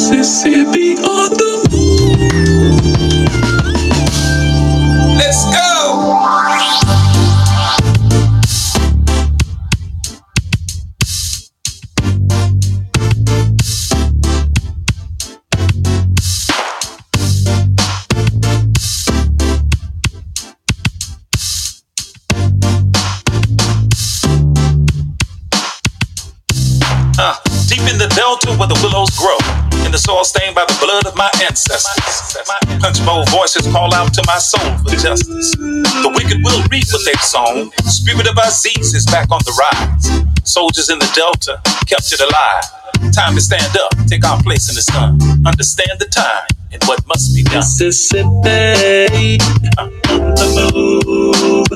Mississippi on the blood of my ancestors. Punch bowl voices call out to my soul for justice. The wicked will reap what they've sown. Spirit of Aziz is back on the rise. Soldiers in the delta kept it alive. Time to stand up, take our place in the sun. Understand the time and what must be done. Mississippi on the move.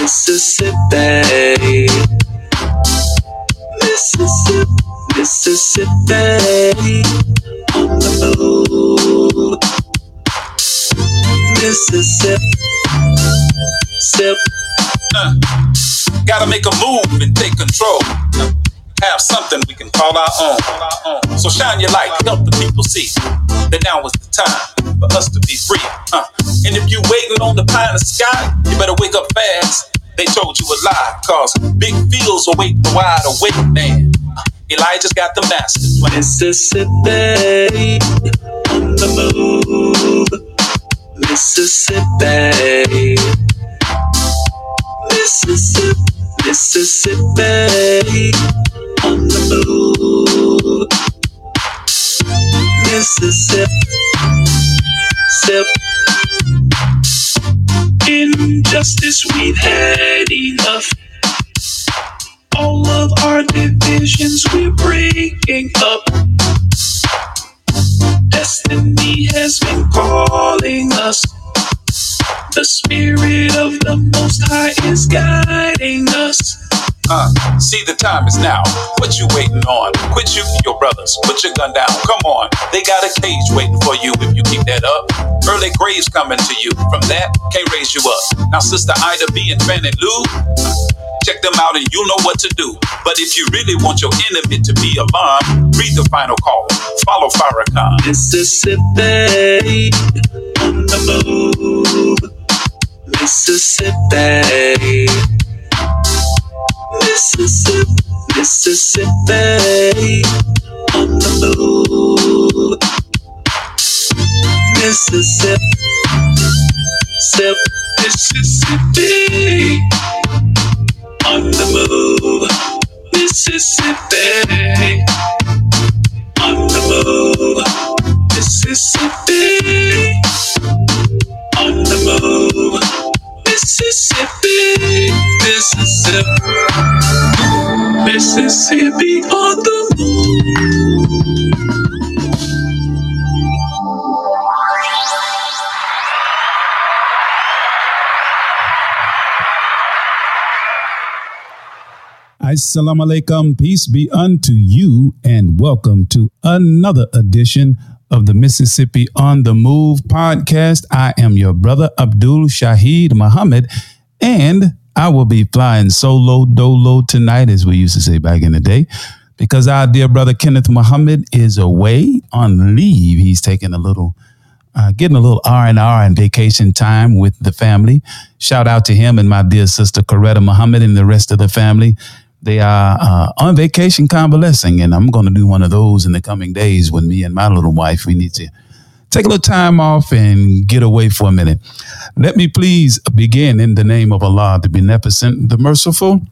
Mississippi. Mississippi. Mississippi the move. Mississippi. Sip. Uh, gotta make a move and take control. Uh, have something we can call our own. So shine your light, help the people see that now is the time for us to be free. Uh, and if you waiting on the pie in the sky, you better wake up fast. They told you a lie, cause big fields await the wide awake man. Elijah's got the master. Mississippi on the move. Mississippi. Mississippi. Mississippi on the move. Mississippi. Sip. Injustice, we've had enough. All of our divisions we're breaking up. Destiny has been calling us. The spirit of the Most High is guiding us. Uh, see, the time is now. What you waiting on? Quit shooting your brothers. Put your gun down. Come on. They got a cage waiting for you if you keep that up. Early graves coming to you. From that, can't raise you up. Now, Sister Ida B and Fannie Lou, check them out and you'll know what to do. But if you really want your enemy to be alarmed, read the final call. Follow Farrakhan. Mississippi on the move. Mississippi. Mississippi. Mississippi on the move. Mississippi. Sip. Mississippi on the move. Mississippi on the move. Mississippi on the move. Mississippi, Mississippi, Mississippi on the move. Assalamu alaikum. Peace be unto you, and welcome to another edition of the Mississippi on the Move podcast. I am your brother Abdul Shahid Muhammad, and I will be flying solo dolo tonight, as we used to say back in the day, because our dear brother Kenneth Muhammad is away on leave. He's taking a little uh, getting a little R and R and vacation time with the family. Shout out to him and my dear sister Coretta Muhammad and the rest of the family. They are uh, on vacation convalescing, and I'm going to do one of those in the coming days when me and my little wife we need to take a little time off and get away for a minute. Let me please begin in the name of Allah, the Beneficent, the Merciful.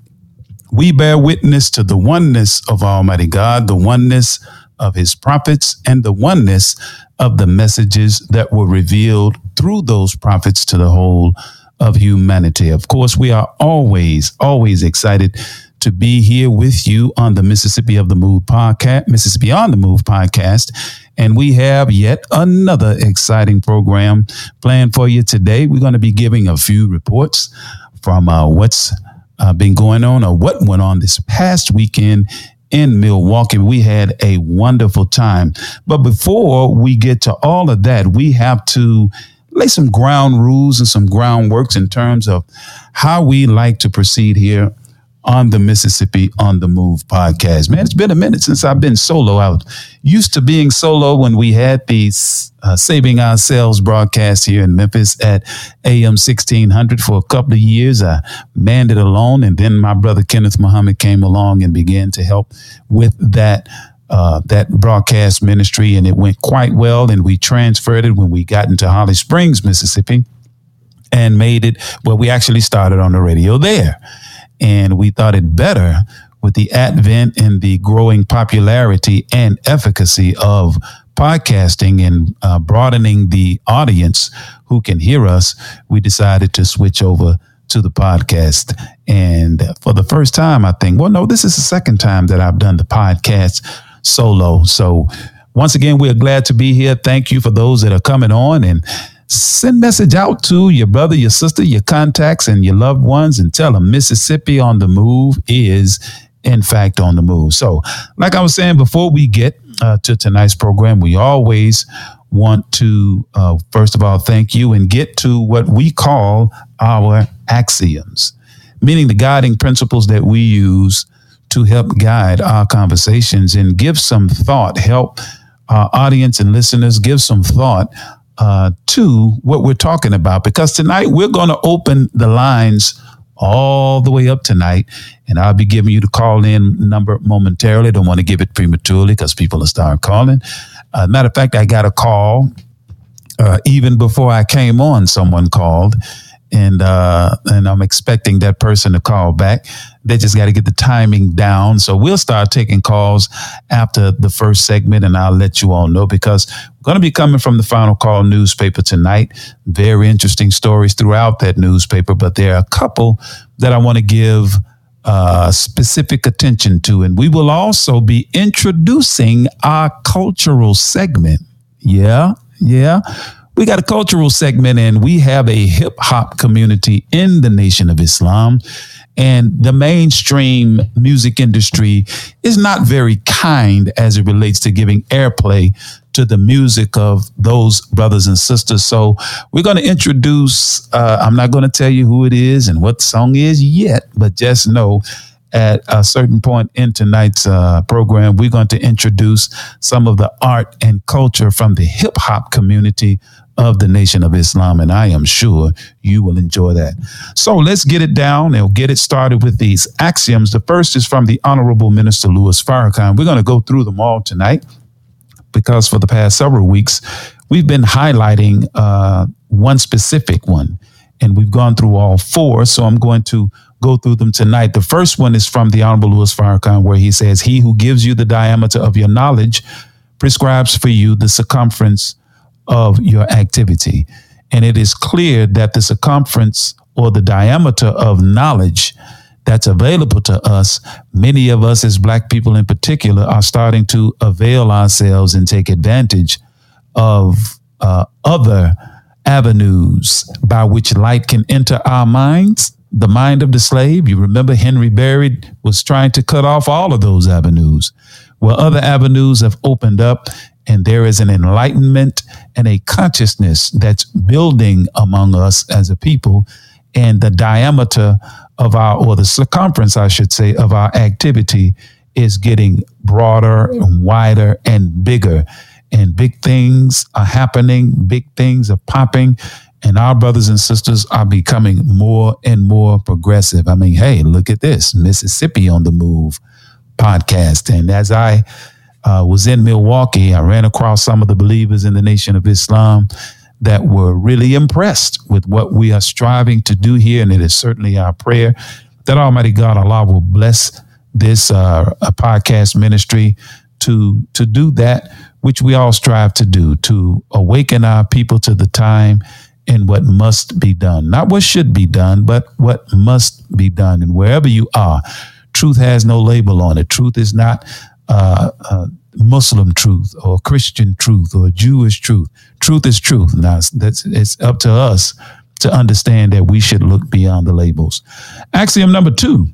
We bear witness to the oneness of Almighty God, the oneness of His prophets, and the oneness of the messages that were revealed through those prophets to the whole of humanity. Of course, we are always, always excited to be here with you on the Mississippi of the Move podcast, Mississippi on the Move podcast. And we have yet another exciting program planned for you today. We're going to be giving a few reports from uh, what's uh, been going on or what went on this past weekend in Milwaukee. We had a wonderful time. But before we get to all of that, we have to lay some ground rules and some groundworks in terms of how we like to proceed here on the Mississippi on the Move podcast. Man, it's been a minute since I've been solo. I was used to being solo when we had the uh, Saving Ourselves broadcast here in Memphis at AM 1600 for a couple of years. I manned it alone, and then my brother Kenneth Muhammad came along and began to help with that. Uh, that broadcast ministry, and it went quite well. And we transferred it when we got into Holly Springs, Mississippi, and made it. Well, we actually started on the radio there and we thought it better with the advent and the growing popularity and efficacy of podcasting and uh, broadening the audience who can hear us, we decided to switch over to the podcast. And for the first time, I think, well, no, this is the second time that I've done the podcast solo. So once again, we're glad to be here. Thank you for those that are coming on and send message out to your brother, your sister, your contacts, and your loved ones, and tell them Mississippi on the move is, in fact, on the move. So, like I was saying before we get uh, to tonight's program, we always want to, uh, first of all, thank you and get to what we call our axioms, meaning the guiding principles that we use to help guide our conversations and give some thought, help our audience and listeners give some thought uh, to what we're talking about because tonight we're going to open the lines all the way up tonight. And I'll be giving you the call in number momentarily. Don't want to give it prematurely because people are starting calling. Uh, matter of fact, I got a call uh, even before I came on. Someone called and uh, and I'm expecting that person to call back. They just got to get the timing down. So we'll start taking calls after the first segment, and I'll let you all know because going to be coming from the Final Call newspaper tonight. Very interesting stories throughout that newspaper, but there are a couple that I want to give uh, specific attention to, and we will also be introducing our cultural segment. Yeah, yeah we got a cultural segment and we have a hip hop community in the Nation of Islam. And the mainstream music industry is not very kind as it relates to giving airplay to the music of those brothers and sisters. So we're going to introduce, uh, I'm not going to tell you who it is and what the song is yet, but just know at a certain point in tonight's uh, program, we're going to introduce some of the art and culture from the hip hop community of the Nation of Islam, and I am sure you will enjoy that. So let's get it down and get it started with these axioms. The first is from the Honorable Minister Louis Farrakhan. We're going to go through them all tonight because for the past several weeks, we've been highlighting uh, one specific one, and we've gone through all four. So I'm going to go through them tonight. The first one is from the Honorable Louis Farrakhan, where he says, He who gives you the diameter of your knowledge prescribes for you the circumference of your activity. And it is clear that the circumference or the diameter of knowledge that's available to us, many of us as Black people in particular are starting to avail ourselves and take advantage of uh, other avenues by which light can enter our minds. The mind of the slave, you remember Henry Berry was trying to cut off all of those avenues. Well, other avenues have opened up and there is an enlightenment and a consciousness that's building among us as a people and the diameter of our or the circumference i should say of our activity is getting broader and wider and bigger. And big things are happening big things are popping and our brothers and sisters are becoming more and more progressive. I mean hey look at this mississippi on the move podcast. And as i uh, was in Milwaukee, I ran across some of the believers in the Nation of Islam that were really impressed with what we are striving to do here. And it is certainly our prayer that Almighty God, Allah, will bless this uh, podcast ministry to, to do that which we all strive to do, to awaken our people to the time and what must be done. Not what should be done, but what must be done. And wherever you are, truth has no label on it. Truth is not uh, uh, Muslim truth or Christian truth or Jewish truth. Truth is truth. Now that's it's up to us to understand that we should look beyond the labels. Axiom number two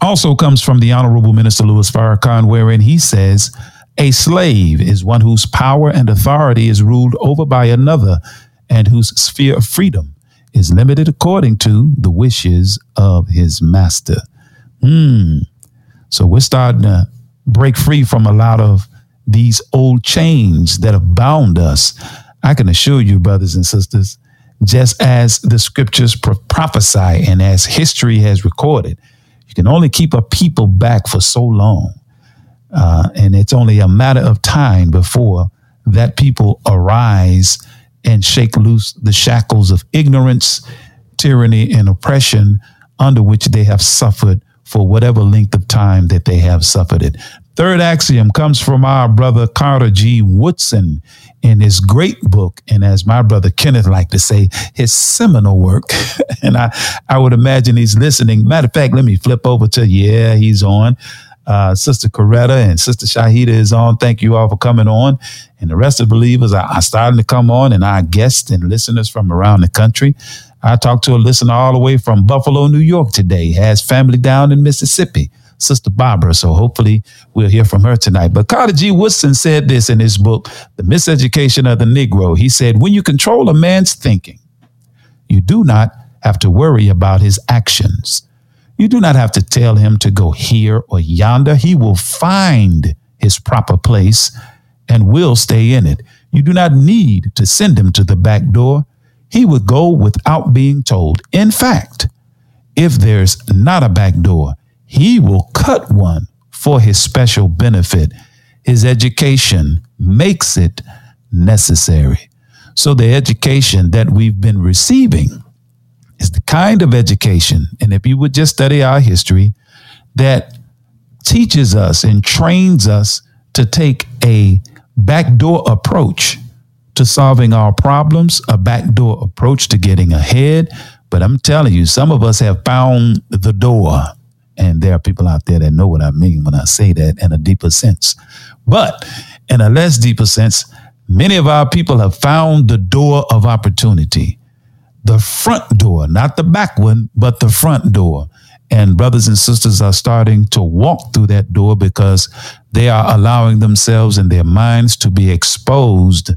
also comes from the Honorable Minister Louis Farrakhan, wherein he says, A slave is one whose power and authority is ruled over by another and whose sphere of freedom is limited according to the wishes of his master. Hmm. So we're starting to break free from a lot of these old chains that have bound us. I can assure you, brothers and sisters, just as the scriptures pro- prophesy and as history has recorded, you can only keep a people back for so long. Uh, and it's only a matter of time before that people arise and shake loose the shackles of ignorance, tyranny, and oppression under which they have suffered for whatever length of time that they have suffered it. Third axiom comes from our brother Carter G. Woodson in his great book, and as my brother Kenneth liked to say, his seminal work. and I, I would imagine he's listening. Matter of fact, let me flip over to yeah, he's on. Uh, Sister Coretta and Sister Shahida is on. Thank you all for coming on. And the rest of the believers are, are starting to come on, and our guests and listeners from around the country. I talked to a listener all the way from Buffalo, New York today, has family down in Mississippi. Sister Barbara. So hopefully we'll hear from her tonight. But Carter G. Woodson said this in his book, The Miseducation of the Negro. He said, When you control a man's thinking, you do not have to worry about his actions. You do not have to tell him to go here or yonder. He will find his proper place and will stay in it. You do not need to send him to the back door. He would go without being told. In fact, if there's not a back door, he will cut one for his special benefit. His education makes it necessary. So, the education that we've been receiving is the kind of education, and if you would just study our history, that teaches us and trains us to take a backdoor approach to solving our problems, a backdoor approach to getting ahead. But I'm telling you, some of us have found the door and there are people out there that know what I mean when I say that in a deeper sense. But in a less deeper sense, many of our people have found the door of opportunity, the front door, not the back one, but the front door. And brothers and sisters are starting to walk through that door because they are allowing themselves and their minds to be exposed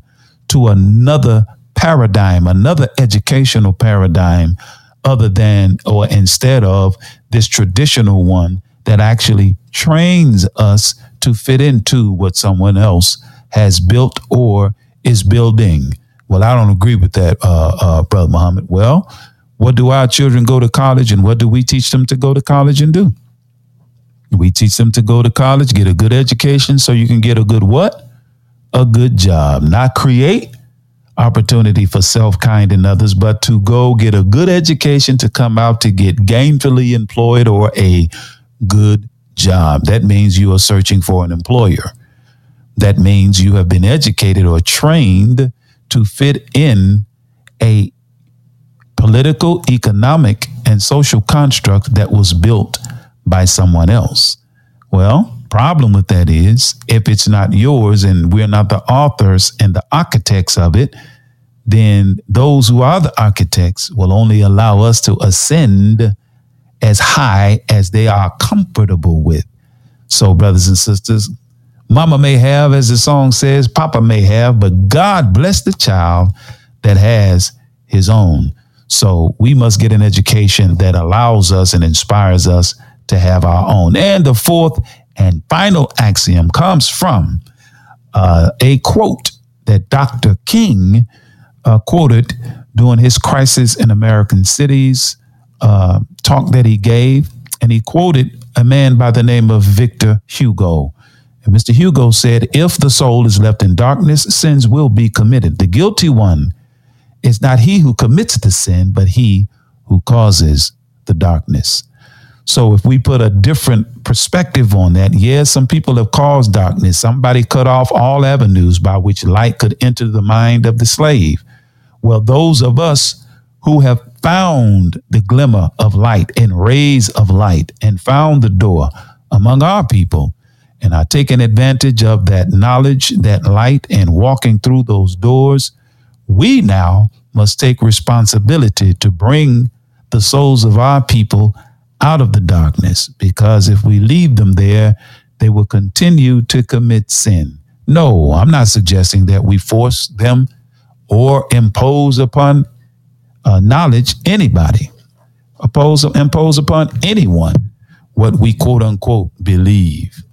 to another paradigm, another educational paradigm other than or instead of this traditional one that actually trains us to fit into what someone else has built or is building. Well, I don't agree with that, uh, uh, Brother Muhammad. Well, what do our children go to college and what do we teach them to go to college and do? We teach them to go to college, get a good education so you can get a good what? A good job. Not create, opportunity for self kind and others, but to go get a good education to come out to get gainfully employed or a good job. That means you are searching for an employer. That means you have been educated or trained to fit in a political, economic, and social construct that was built by someone else. Well, problem with that is if it's not yours and we're not the authors and the architects of it, then those who are the architects will only allow us to ascend as high as they are comfortable with. So, brothers and sisters, mama may have, as the song says, papa may have, but God bless the child that has his own. So, we must get an education that allows us and inspires us to have our own. And the fourth and final axiom comes from uh, a quote that Dr. King uh, quoted during his Crisis in American Cities uh, talk that he gave. And he quoted a man by the name of Victor Hugo. And Mr. Hugo said, If the soul is left in darkness, sins will be committed. The guilty one is not he who commits the sin, but he who causes the darkness. So if we put a different perspective on that, yes, some people have caused darkness. Somebody cut off all avenues by which light could enter the mind of the slave. Well, those of us who have found the glimmer of light and rays of light and found the door among our people and are taking advantage of that knowledge, that light, and walking through those doors, we now must take responsibility to bring the souls of our people out of the darkness because if we leave them there, they will continue to commit sin. No, I'm not suggesting that we force them or impose upon uh, knowledge anybody, oppose, impose upon anyone. what we quote unquote believe.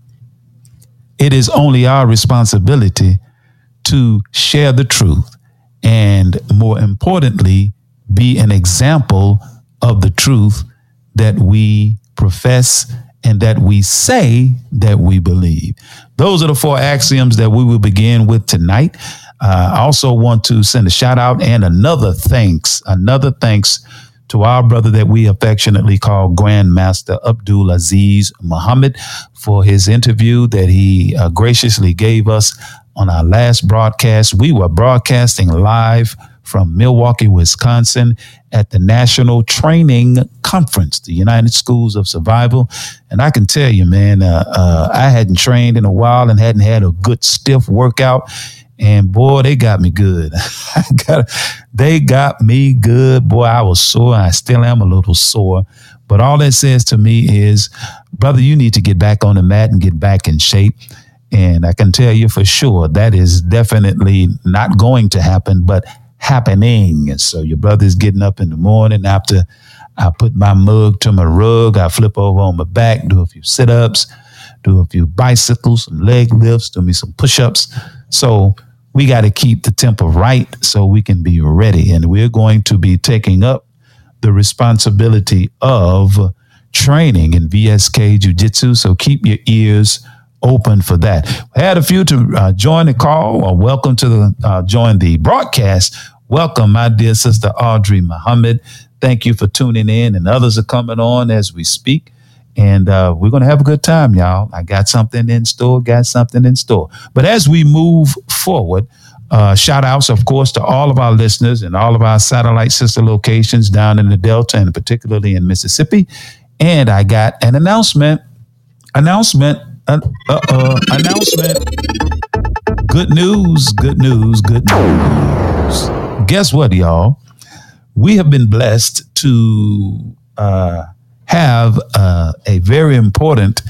It is only our responsibility to share the truth and, more importantly, be an example of the truth that we profess and that we say that we believe. Those are the four axioms that we will begin with tonight. Uh, I also want to send a shout out and another thanks, another thanks to our brother that we affectionately call Grandmaster Abdul Aziz Muhammad for his interview that he uh, graciously gave us on our last broadcast. We were broadcasting live from Milwaukee, Wisconsin at the National Training Conference, the United Schools of Survival. And I can tell you, man, uh, uh, I hadn't trained in a while and hadn't had a good stiff workout. And boy, they got me good. got, they got me good. Boy, I was sore. I still am a little sore. But all that says to me is, brother, you need to get back on the mat and get back in shape. And I can tell you for sure that is definitely not going to happen, but happening. And so your brother's getting up in the morning after I put my mug to my rug, I flip over on my back, do a few sit ups, do a few bicycles, some leg lifts, do me some push ups. So we got to keep the tempo right so we can be ready. And we're going to be taking up the responsibility of training in VSK Jiu Jitsu. So keep your ears open for that. Had a few to uh, join the call or welcome to the uh, join the broadcast. Welcome, my dear sister Audrey Muhammad. Thank you for tuning in, and others are coming on as we speak. And uh, we're going to have a good time, y'all. I got something in store, got something in store. But as we move forward, uh, shout outs, of course, to all of our listeners and all of our satellite sister locations down in the Delta and particularly in Mississippi. And I got an announcement. Announcement. Uh oh. Announcement. Good news. Good news. Good news. Guess what, y'all? We have been blessed to uh, have uh, a very important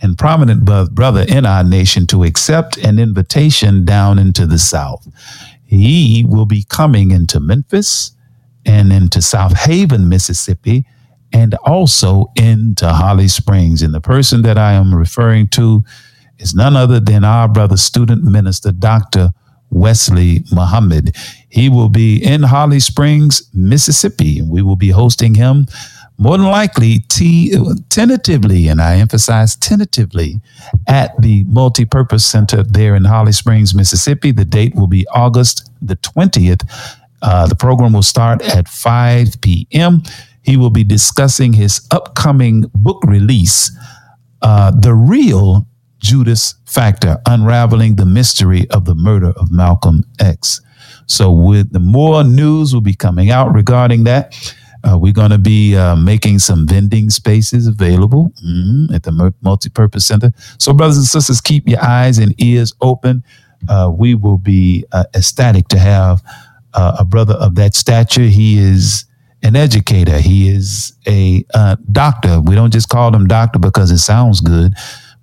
and prominent brother in our nation to accept an invitation down into the South. He will be coming into Memphis and into Southaven, Mississippi, and also into Holly Springs. And the person that I am referring to is none other than our brother, student minister, Dr. Wesley Muhammad. He will be in Holly Springs, Mississippi, and we will be hosting him more than likely t- tentatively, and I emphasize tentatively, at the Multipurpose Center there in Holly Springs, Mississippi. The date will be August the 20th. Uh, the program will start at 5 p.m. He will be discussing his upcoming book release, uh, The Real Judas Factor Unraveling the Mystery of the Murder of Malcolm X. So, with the more news will be coming out regarding that. Uh, we're going to be uh, making some vending spaces available mm, at the multi-purpose center. So, brothers and sisters, keep your eyes and ears open. Uh, we will be uh, ecstatic to have uh, a brother of that stature. He is an educator. He is a uh, doctor. We don't just call him doctor because it sounds good,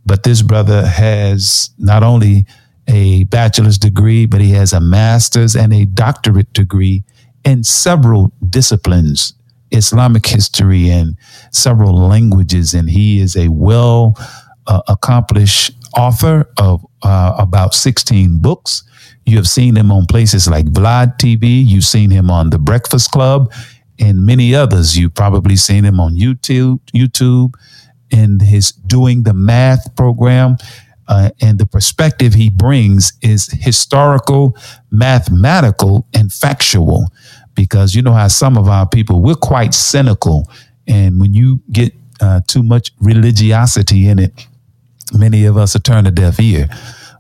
but this brother has not only a bachelor's degree, but he has a master's and a doctorate degree in several disciplines Islamic history and several languages, and he is a well uh, accomplished author of uh, about 16 books. You have seen him on places like Vlad TV, you've seen him on The Breakfast Club, and many others. You've probably seen him on YouTube, YouTube in his Doing the Math program. Uh, and the perspective he brings is historical, mathematical, and factual because you know how some of our people we're quite cynical and when you get uh, too much religiosity in it many of us are turn a deaf ear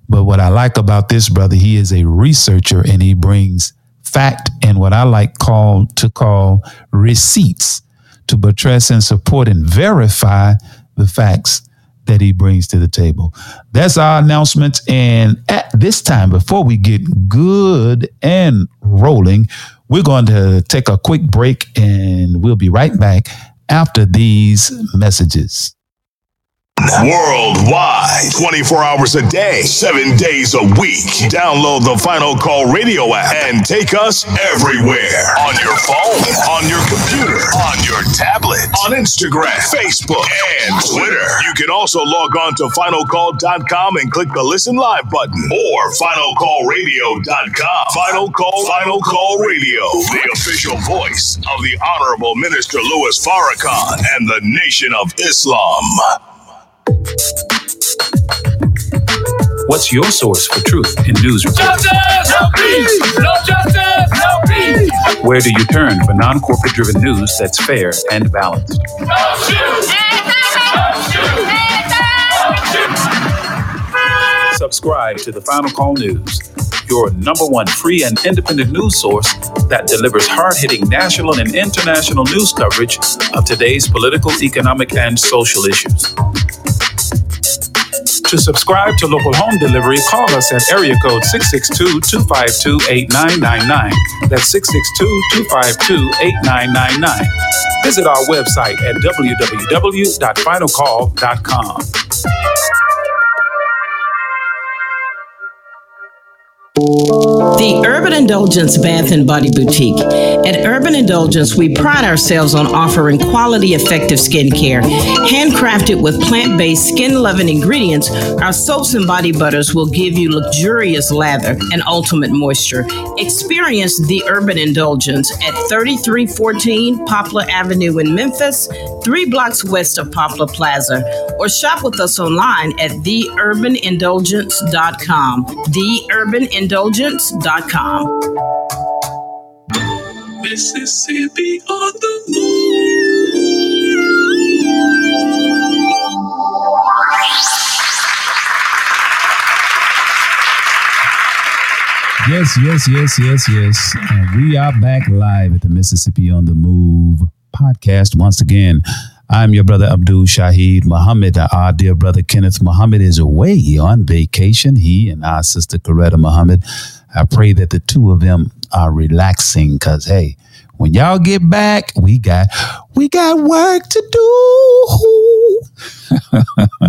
but what i like about this brother he is a researcher and he brings fact and what i like call to call receipts to buttress and support and verify the facts that he brings to the table. That's our announcement. And at this time, before we get good and rolling, we're going to take a quick break and we'll be right back after these messages. Worldwide. 24 hours a day, 7 days a week. Download the Final Call radio app and take us everywhere. On your phone, on your computer, on your tablet, on Instagram, Facebook, and Twitter. You can also log on to finalcall.com and click the listen live button or finalcallradio.com. Final Call, Final Call Radio, the official voice of the Honorable Minister Louis Farrakhan and the Nation of Islam. What's your source for truth in news reports? Justice, no peace! No justice, no peace! Where do you turn for non corporate driven news that's fair and balanced? Subscribe to the Final Call News, your number one free and independent news source that delivers hard hitting national and international news coverage of today's political, economic, and social issues. To subscribe to local home delivery, call us at area code 662 252 8999. That's 662 252 8999. Visit our website at www.finalcall.com. The Urban Indulgence Bath and Body Boutique. At Urban Indulgence, we pride ourselves on offering quality, effective skincare. Handcrafted with plant based, skin loving ingredients, our soaps and body butters will give you luxurious lather and ultimate moisture. Experience the Urban Indulgence at 3314 Poplar Avenue in Memphis, three blocks west of Poplar Plaza, or shop with us online at theurbanindulgence.com. The Urban indulgence.com. Mississippi on the move. Yes, yes, yes, yes, yes. And we are back live at the Mississippi on the Move podcast once again. I'm your brother Abdul Shahid Muhammad. Our dear brother Kenneth Muhammad is away on vacation. He and our sister Coretta Muhammad. I pray that the two of them are relaxing because, hey, when y'all get back, we got we got work to do.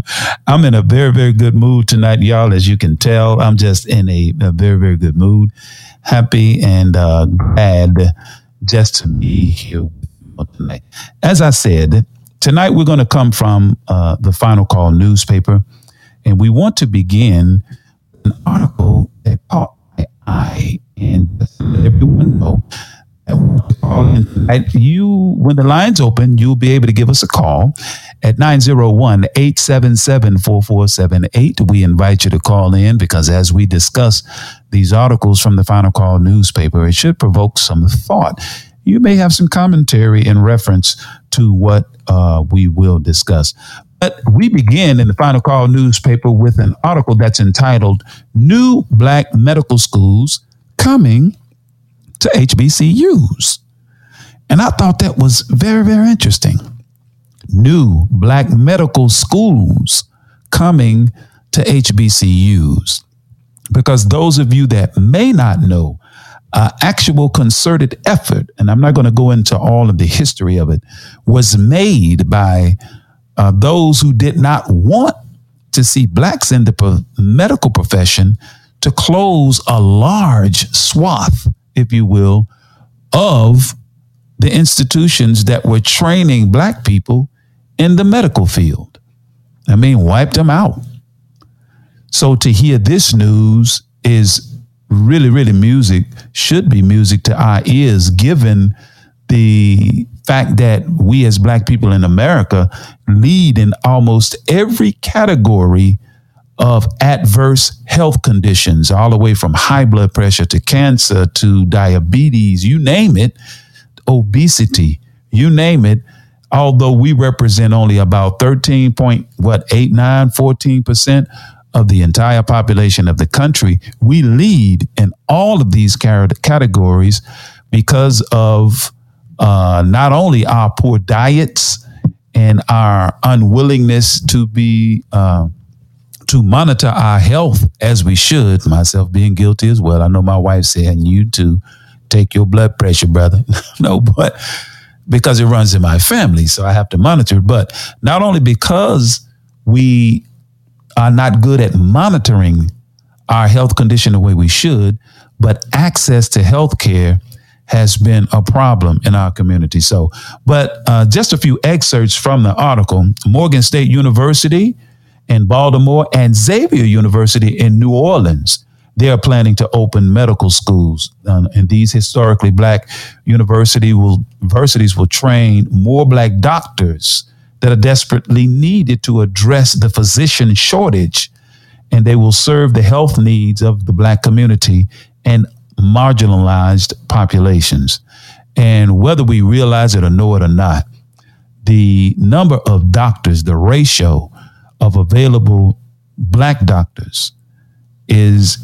I'm in a very, very good mood tonight, y'all. As you can tell, I'm just in a, a very, very good mood. Happy and uh, glad just to be here tonight. As I said, Tonight, we're going to come from uh, the Final Call newspaper, and we want to begin an article that caught my eye and everyone know that you, when the lines open, you'll be able to give us a call at 901 877 4478. We invite you to call in because as we discuss these articles from the Final Call newspaper, it should provoke some thought. You may have some commentary in reference to what uh, we will discuss. But we begin in the Final Call newspaper with an article that's entitled New Black Medical Schools Coming to HBCUs. And I thought that was very, very interesting. New Black medical schools coming to HBCUs. Because those of you that may not know, uh, actual concerted effort, and I'm not going to go into all of the history of it, was made by uh, those who did not want to see blacks in the medical profession to close a large swath, if you will, of the institutions that were training black people in the medical field. I mean, wiped them out. So to hear this news is really, really music should be music to our ears, given the fact that we as black people in America lead in almost every category of adverse health conditions, all the way from high blood pressure to cancer to diabetes, you name it, obesity, you name it. Although we represent only about 13 point, what, 8, 9, 14% of the entire population of the country, we lead in all of these categories because of uh, not only our poor diets and our unwillingness to be uh, to monitor our health as we should. Myself being guilty as well. I know my wife said, "And you too, take your blood pressure, brother." no, but because it runs in my family, so I have to monitor. But not only because we are not good at monitoring our health condition the way we should, but access to health care has been a problem in our community. So, but uh, just a few excerpts from the article Morgan State University in Baltimore and Xavier University in New Orleans. They are planning to open medical schools, uh, and these historically black university will, universities will train more black doctors that are desperately needed to address the physician shortage, and they will serve the health needs of the black community and marginalized populations. And whether we realize it or know it or not, the number of doctors, the ratio of available black doctors is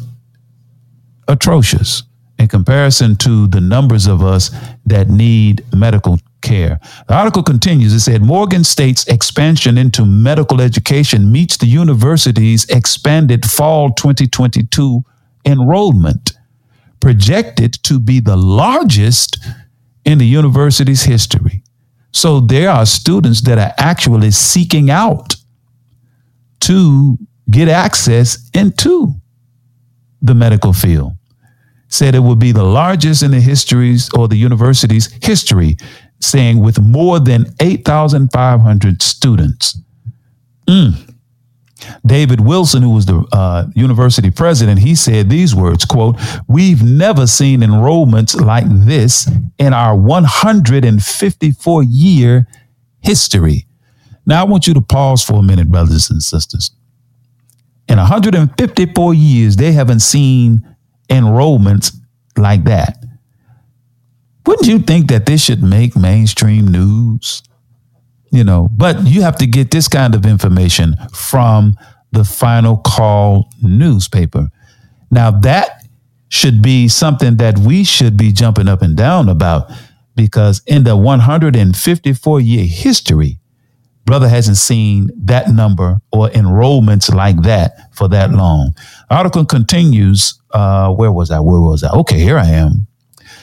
atrocious in comparison to the numbers of us that need medical care. The article continues. It said Morgan State's expansion into medical education meets the university's expanded fall 2022 enrollment projected to be the largest in the university's history. So there are students that are actually seeking out to get access into the medical field. Said it would be the largest in the histories or the university's history, saying with more than 8,500 students. Mm. David Wilson, who was the uh, university president, he said these words, quote, we've never seen enrollments like this in our 154 year history. Now I want you to pause for a minute, brothers and sisters. In 154 years, they haven't seen enrollments like that. Wouldn't you think that this should make mainstream news? you know, but you have to get this kind of information from the final call newspaper. Now, that should be something that we should be jumping up and down about because in the 154 year history, brother hasn't seen that number or enrollments like that for that long. Article continues. Uh, where was I? Where was I? Okay, here I am.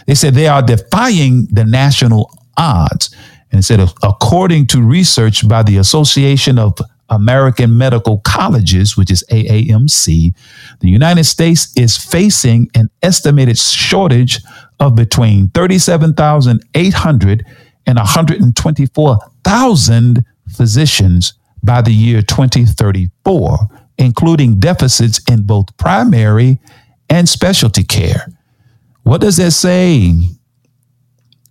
They said they are defying the national odds and it said, according to research by the Association of American Medical Colleges, which is AAMC, the United States is facing an estimated shortage of between 37,800 and 124,000 physicians by the year 2034, including deficits in both primary and specialty care. What does that say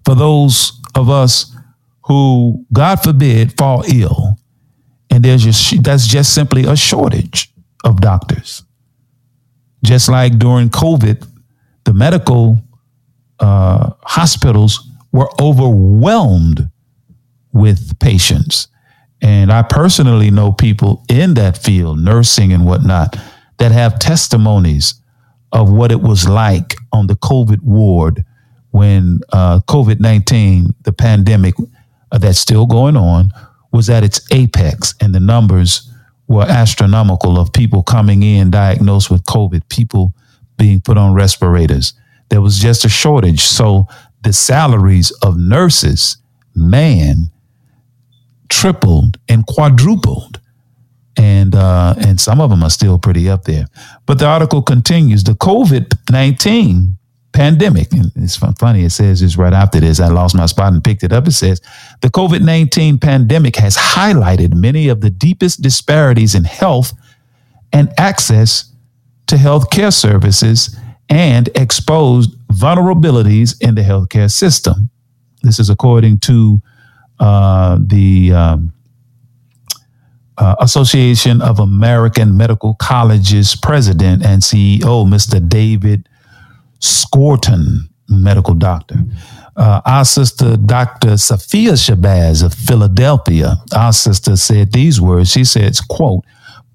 for those of us who, God forbid, fall ill, and there's just that's just simply a shortage of doctors. Just like during COVID, the medical uh, hospitals were overwhelmed with patients. And I personally know people in that field, nursing and whatnot, that have testimonies of what it was like on the COVID ward when uh, COVID 19, the pandemic, uh, that's still going on was at its apex, and the numbers were astronomical of people coming in diagnosed with COVID, people being put on respirators. There was just a shortage. So the salaries of nurses, man, tripled and quadrupled. And uh, and some of them are still pretty up there. But the article continues: the COVID nineteen pandemic. And it's funny, it says this right after this. I lost my spot and picked it up. It says the COVID 19 pandemic has highlighted many of the deepest disparities in health and access to health care services and exposed vulnerabilities in the healthcare system. This is according to uh, the um, uh, Association of American Medical Colleges president and CEO, Mr. David Skorton, medical doctor. Uh, our sister, Dr. Sophia Shabazz of Philadelphia, our sister said these words. She says, quote,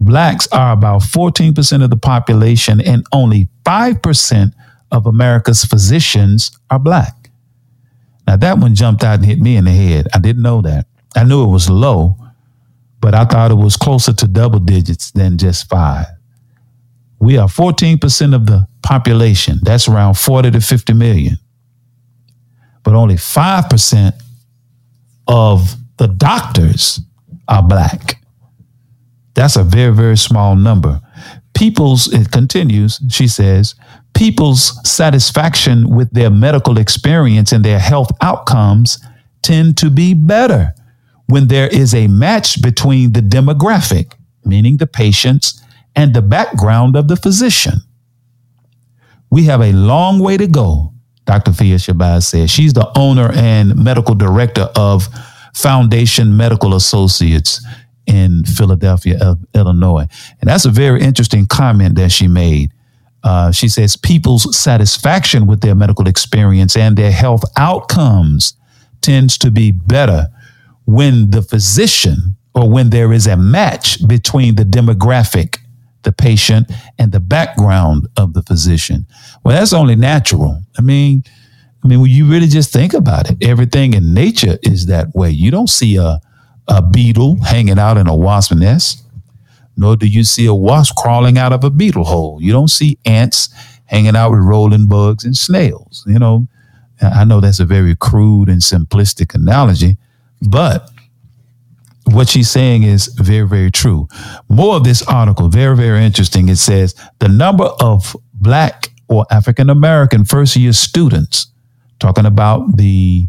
blacks are about 14% of the population and only 5% of America's physicians are black. Now that one jumped out and hit me in the head. I didn't know that. I knew it was low, but I thought it was closer to double digits than just five. We are 14% of the population. That's around 40 to 50 million. But only 5% of the doctors are black. That's a very, very small number. People's, it continues, she says, people's satisfaction with their medical experience and their health outcomes tend to be better when there is a match between the demographic, meaning the patients, and the background of the physician. We have a long way to go, Dr. Fia Shabazz says. She's the owner and medical director of Foundation Medical Associates in Philadelphia, Illinois. And that's a very interesting comment that she made. Uh, she says people's satisfaction with their medical experience and their health outcomes tends to be better when the physician or when there is a match between the demographic, the patient, and the background of the physician. Well, that's only natural. I mean, I mean, when you really just think about it, everything in nature is that way. You don't see a a beetle hanging out in a wasp nest, nor do you see a wasp crawling out of a beetle hole. You don't see ants hanging out with rolling bugs and snails. You know, I know that's a very crude and simplistic analogy, but what she's saying is very, very true. More of this article, very, very interesting. It says the number of Black or African American first year students, talking about the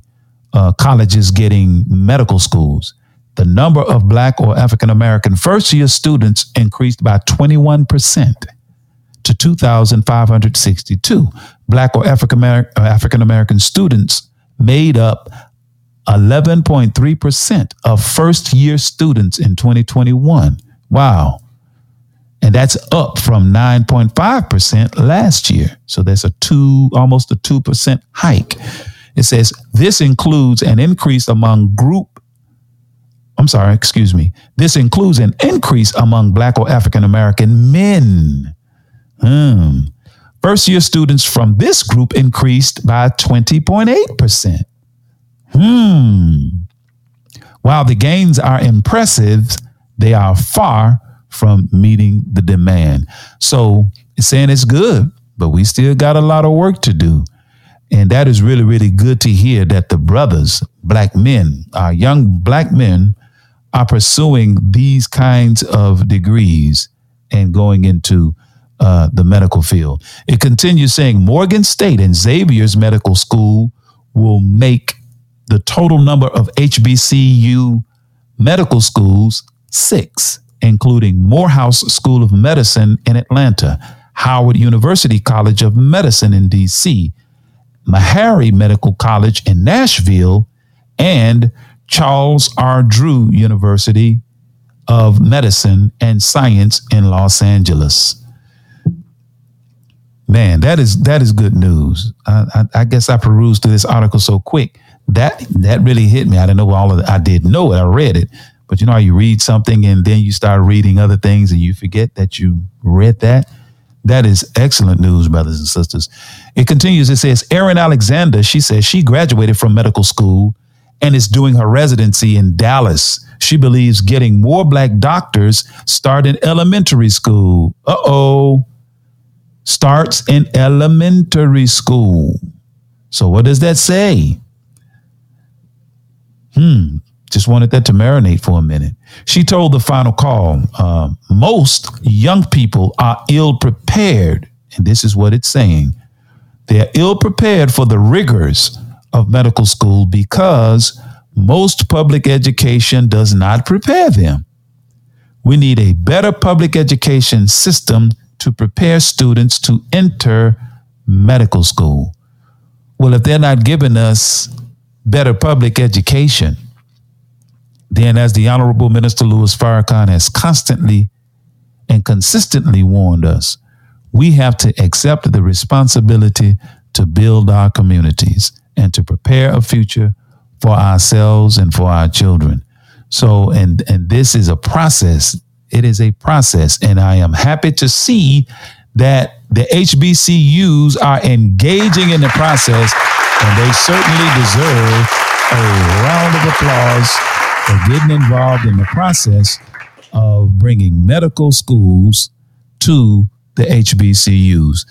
uh, colleges getting medical schools, the number of Black or African American first year students increased by 21% to 2,562. Black or African American students made up 11.3% of first year students in 2021. Wow. And that's up from 9.5% last year. So there's a two, almost a 2% hike. It says this includes an increase among group I'm sorry, excuse me. This includes an increase among Black or African American men. Hmm. First year students from this group increased by 20.8%. Hmm. While the gains are impressive, they are far from meeting the demand. So it's saying it's good, but we still got a lot of work to do. And that is really, really good to hear that the brothers, black men, our young black men, are pursuing these kinds of degrees and going into uh, the medical field. It continues saying Morgan State and Xavier's Medical School will make the total number of HBCU medical schools six, including Morehouse School of Medicine in Atlanta, Howard University College of Medicine in DC, Meharry Medical College in Nashville, and Charles R. Drew University of Medicine and Science in Los Angeles. Man, that is that is good news. I, I, I, guess I perused through this article so quick that that really hit me. I didn't know all of it. I did know it. I read it, but you know how you read something and then you start reading other things and you forget that you read that. That is excellent news, brothers and sisters. It continues. It says Erin Alexander. She says she graduated from medical school and is doing her residency in Dallas. She believes getting more black doctors start in elementary school. Uh oh. Starts in elementary school. So, what does that say? Hmm. Just wanted that to marinate for a minute. She told the final call uh, most young people are ill prepared. And this is what it's saying they're ill prepared for the rigors of medical school because most public education does not prepare them. We need a better public education system to prepare students to enter medical school. Well, if they're not giving us better public education, then as the Honorable Minister Louis Farrakhan has constantly and consistently warned us, we have to accept the responsibility to build our communities and to prepare a future for ourselves and for our children. So, and and this is a process. It is a process, and I am happy to see that the HBCUs are engaging in the process, and they certainly deserve a round of applause for getting involved in the process of bringing medical schools to the HBCUs.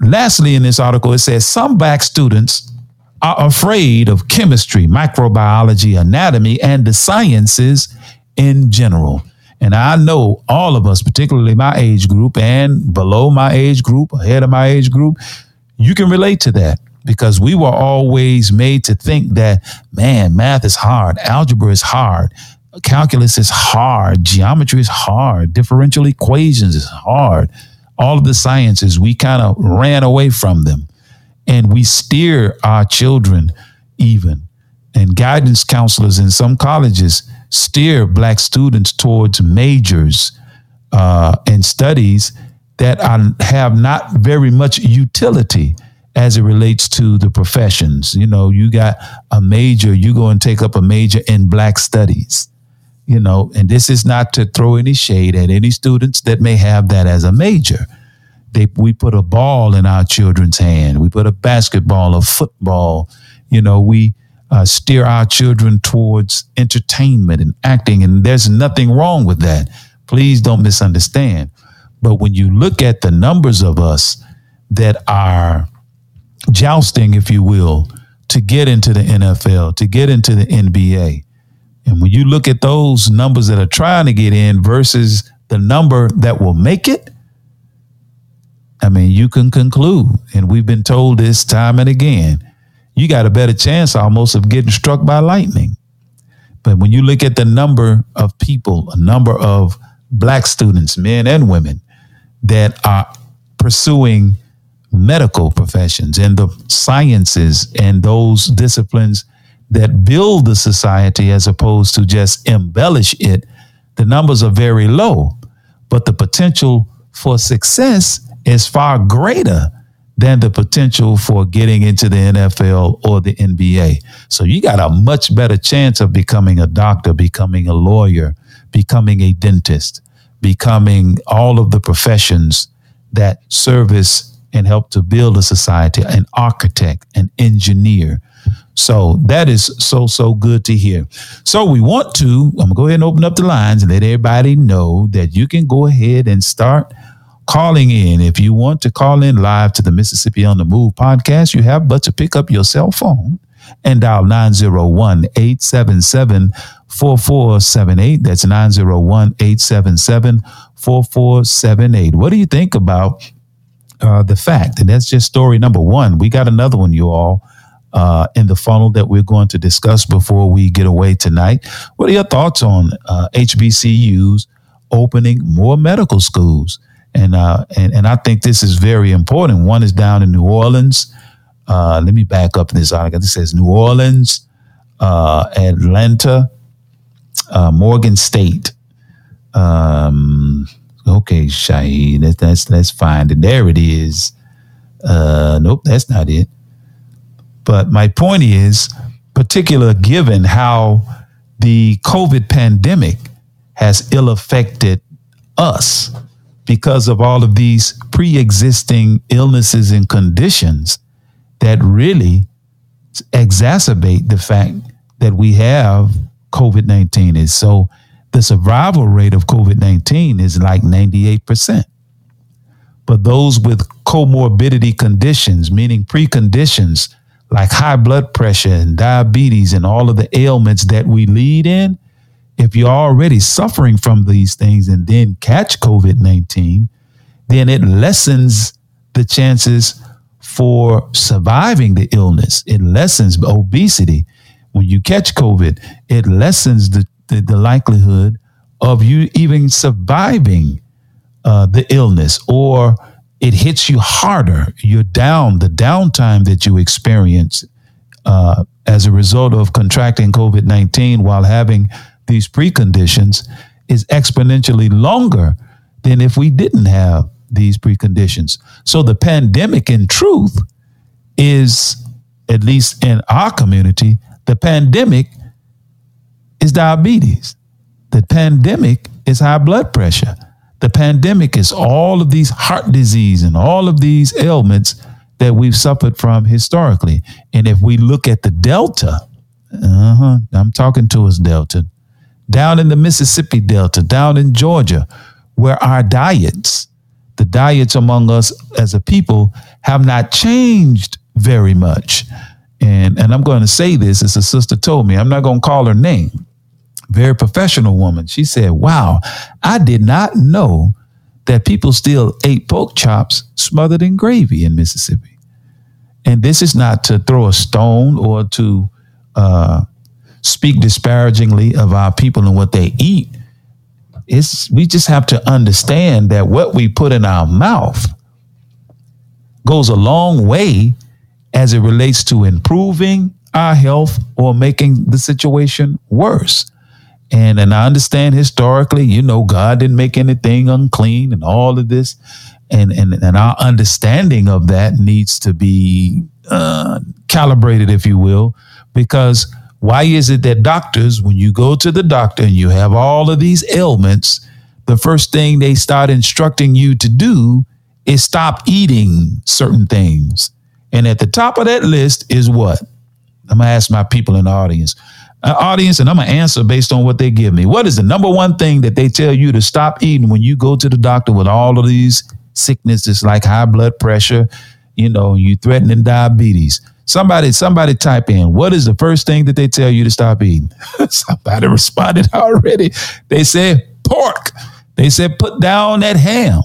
Lastly, in this article, it says some black students are afraid of chemistry, microbiology, anatomy, and the sciences in general. And I know all of us, particularly my age group and below my age group, ahead of my age group, you can relate to that because we were always made to think that, man, math is hard, algebra is hard, calculus is hard, geometry is hard, differential equations is hard. All of the sciences, we kind of ran away from them. And we steer our children, even, and guidance counselors in some colleges steer black students towards majors uh, and studies that are, have not very much utility as it relates to the professions. You know, you got a major, you go and take up a major in black studies, you know, and this is not to throw any shade at any students that may have that as a major. They, we put a ball in our children's hand. We put a basketball, a football. You know, we uh, steer our children towards entertainment and acting, and there's nothing wrong with that. Please don't misunderstand. But when you look at the numbers of us that are jousting, if you will, to get into the NFL, to get into the NBA. And when you look at those numbers that are trying to get in versus the number that will make it, I mean, you can conclude, and we've been told this time and again, you got a better chance almost of getting struck by lightning. But when you look at the number of people, a number of black students, men and women, that are pursuing medical professions and the sciences and those disciplines that build the society as opposed to just embellish it, the numbers are very low. But the potential for success is far greater than the potential for getting into the NFL or the NBA. So you got a much better chance of becoming a doctor, becoming a lawyer, becoming a dentist, becoming all of the professions that service and help to build a society, an architect, an engineer. So that is so, so good to hear. So we want to, I'm gonna go ahead and open up the lines and let everybody know that you can go ahead and start calling in. If you want to call in live to the Mississippi on the Move podcast, you have but to pick up your cell phone and dial 901 877 4478. That's 901 877 4478. What do you think about uh, the fact, and that's just story number one. We got another one, you all, uh, in the funnel that we're going to discuss before we get away tonight. What are your thoughts on uh, HBCUs opening more medical schools? And, uh, and and I think this is very important. One is down in New Orleans. Uh, let me back up this article. This says New Orleans, uh, Atlanta, Morgan State. Um, Okay, Shahid, that's that's fine. And there it is. Uh, nope, that's not it. But my point is, particular given how the COVID pandemic has ill affected us because of all of these pre-existing illnesses and conditions that really exacerbate the fact that we have COVID-19 is so the survival rate of COVID 19 is like 98%. But those with comorbidity conditions, meaning preconditions like high blood pressure and diabetes and all of the ailments that we lead in, if you're already suffering from these things and then catch COVID 19, then it lessens the chances for surviving the illness. It lessens obesity. When you catch COVID, it lessens the the, the likelihood of you even surviving uh, the illness or it hits you harder. You're down, the downtime that you experience uh, as a result of contracting COVID 19 while having these preconditions is exponentially longer than if we didn't have these preconditions. So the pandemic, in truth, is, at least in our community, the pandemic is diabetes. The pandemic is high blood pressure. The pandemic is all of these heart disease and all of these ailments that we've suffered from historically. And if we look at the Delta, uh-huh, I'm talking to us, Delta, down in the Mississippi Delta, down in Georgia, where our diets, the diets among us as a people, have not changed very much. And, and I'm going to say this as a sister told me, I'm not going to call her name, very professional woman. She said, Wow, I did not know that people still ate pork chops smothered in gravy in Mississippi. And this is not to throw a stone or to uh, speak disparagingly of our people and what they eat. It's we just have to understand that what we put in our mouth goes a long way as it relates to improving our health or making the situation worse. And and I understand historically, you know, God didn't make anything unclean and all of this. And and, and our understanding of that needs to be uh, calibrated, if you will, because why is it that doctors, when you go to the doctor and you have all of these ailments, the first thing they start instructing you to do is stop eating certain things. And at the top of that list is what? I'm gonna ask my people in the audience. Uh, audience, and I'm gonna answer based on what they give me. What is the number one thing that they tell you to stop eating when you go to the doctor with all of these sicknesses like high blood pressure, you know, you threatening diabetes? Somebody, somebody type in what is the first thing that they tell you to stop eating? somebody responded already. They said pork. They said put down that ham,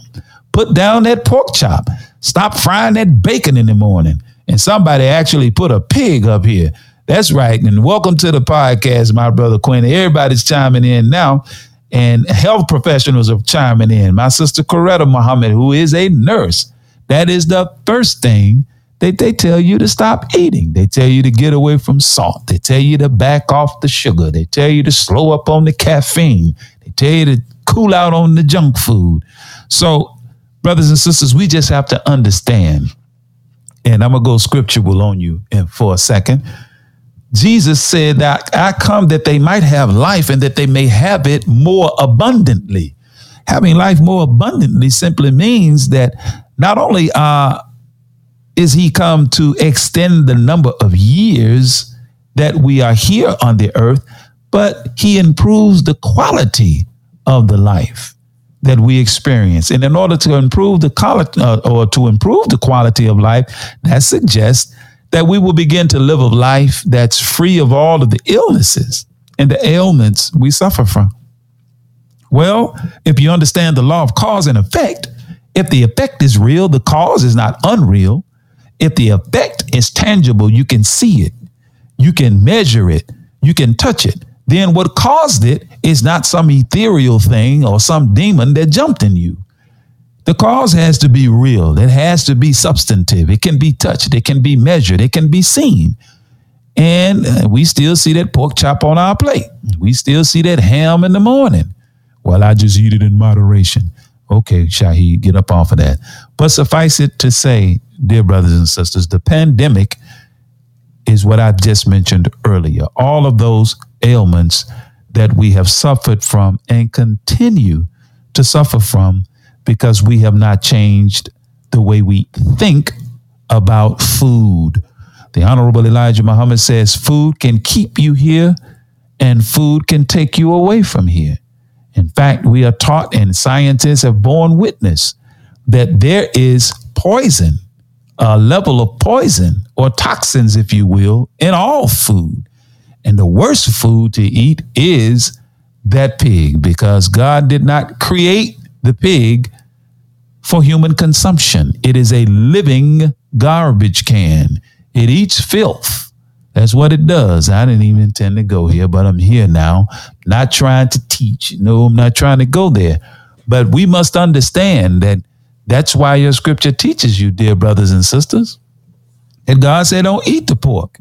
put down that pork chop, stop frying that bacon in the morning. And somebody actually put a pig up here. That's right. And welcome to the podcast, my brother Quinn. Everybody's chiming in now, and health professionals are chiming in. My sister Coretta Muhammad, who is a nurse, that is the first thing that they tell you to stop eating. They tell you to get away from salt. They tell you to back off the sugar. They tell you to slow up on the caffeine. They tell you to cool out on the junk food. So, brothers and sisters, we just have to understand. And I'm going to go scriptural on you in, for a second. Jesus said that I come that they might have life and that they may have it more abundantly. Having life more abundantly simply means that not only are is he come to extend the number of years that we are here on the earth, but he improves the quality of the life that we experience. And in order to improve the quality uh, or to improve the quality of life, that suggests that we will begin to live a life that's free of all of the illnesses and the ailments we suffer from. Well, if you understand the law of cause and effect, if the effect is real, the cause is not unreal, if the effect is tangible, you can see it, you can measure it, you can touch it. Then what caused it is not some ethereal thing or some demon that jumped in you. The cause has to be real. It has to be substantive. It can be touched. It can be measured. It can be seen. And uh, we still see that pork chop on our plate. We still see that ham in the morning. Well, I just eat it in moderation. Okay, Shaheed, get up off of that. But suffice it to say, dear brothers and sisters, the pandemic is what I just mentioned earlier. All of those ailments that we have suffered from and continue to suffer from because we have not changed the way we think about food. The Honorable Elijah Muhammad says food can keep you here and food can take you away from here. In fact, we are taught and scientists have borne witness that there is poison, a level of poison or toxins, if you will, in all food. And the worst food to eat is that pig because God did not create the pig for human consumption. It is a living garbage can. It eats filth. That's what it does. I didn't even intend to go here, but I'm here now. Not trying to teach. No, I'm not trying to go there. But we must understand that that's why your scripture teaches you, dear brothers and sisters. And God said, don't eat the pork.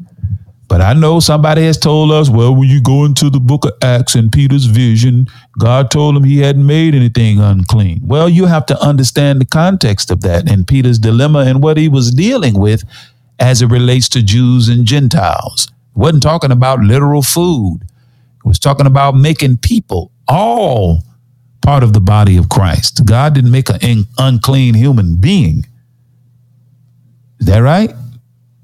But I know somebody has told us, well, when you go into the book of Acts and Peter's vision, God told him he hadn't made anything unclean. Well, you have to understand the context of that and Peter's dilemma and what he was dealing with as it relates to Jews and Gentiles. He wasn't talking about literal food. It was talking about making people all part of the body of Christ. God didn't make an unclean human being. Is that right?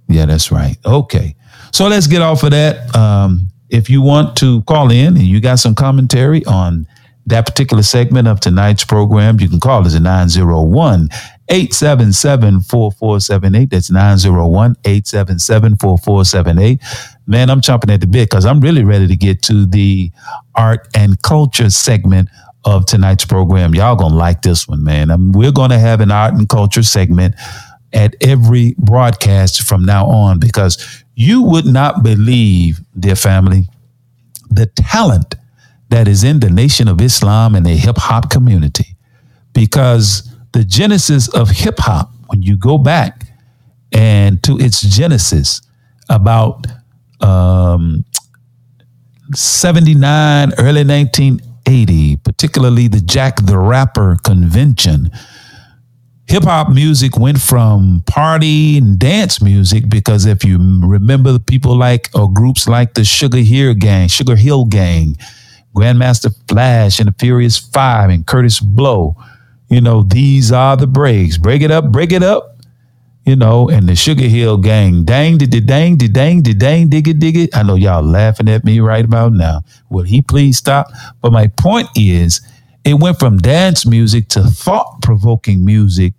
Yeah, that's right. Okay. So let's get off of that. Um, if you want to call in and you got some commentary on that particular segment of tonight's program, you can call us at 901 877 4478. That's 901 877 4478. Man, I'm chomping at the bit because I'm really ready to get to the art and culture segment of tonight's program. Y'all gonna like this one, man. I um, we're gonna have an art and culture segment at every broadcast from now on because you would not believe, dear family, the talent that is in the Nation of Islam and the hip hop community. Because the genesis of hip hop, when you go back and to its genesis about um, 79, early 1980, particularly the Jack the Rapper convention, hip hop music went from party and dance music because if you remember people like or groups like the Sugar Hill Gang, Sugar Hill Gang, Grandmaster Flash and the Furious Five and Kurtis Blow, you know, these are the breaks. Break it up, break it up. You know, and the Sugar Hill Gang, dang, did dang, did dang, did dang, dig it, dig it. I know y'all laughing at me right about now. Will he please stop? But my point is, it went from dance music to thought provoking music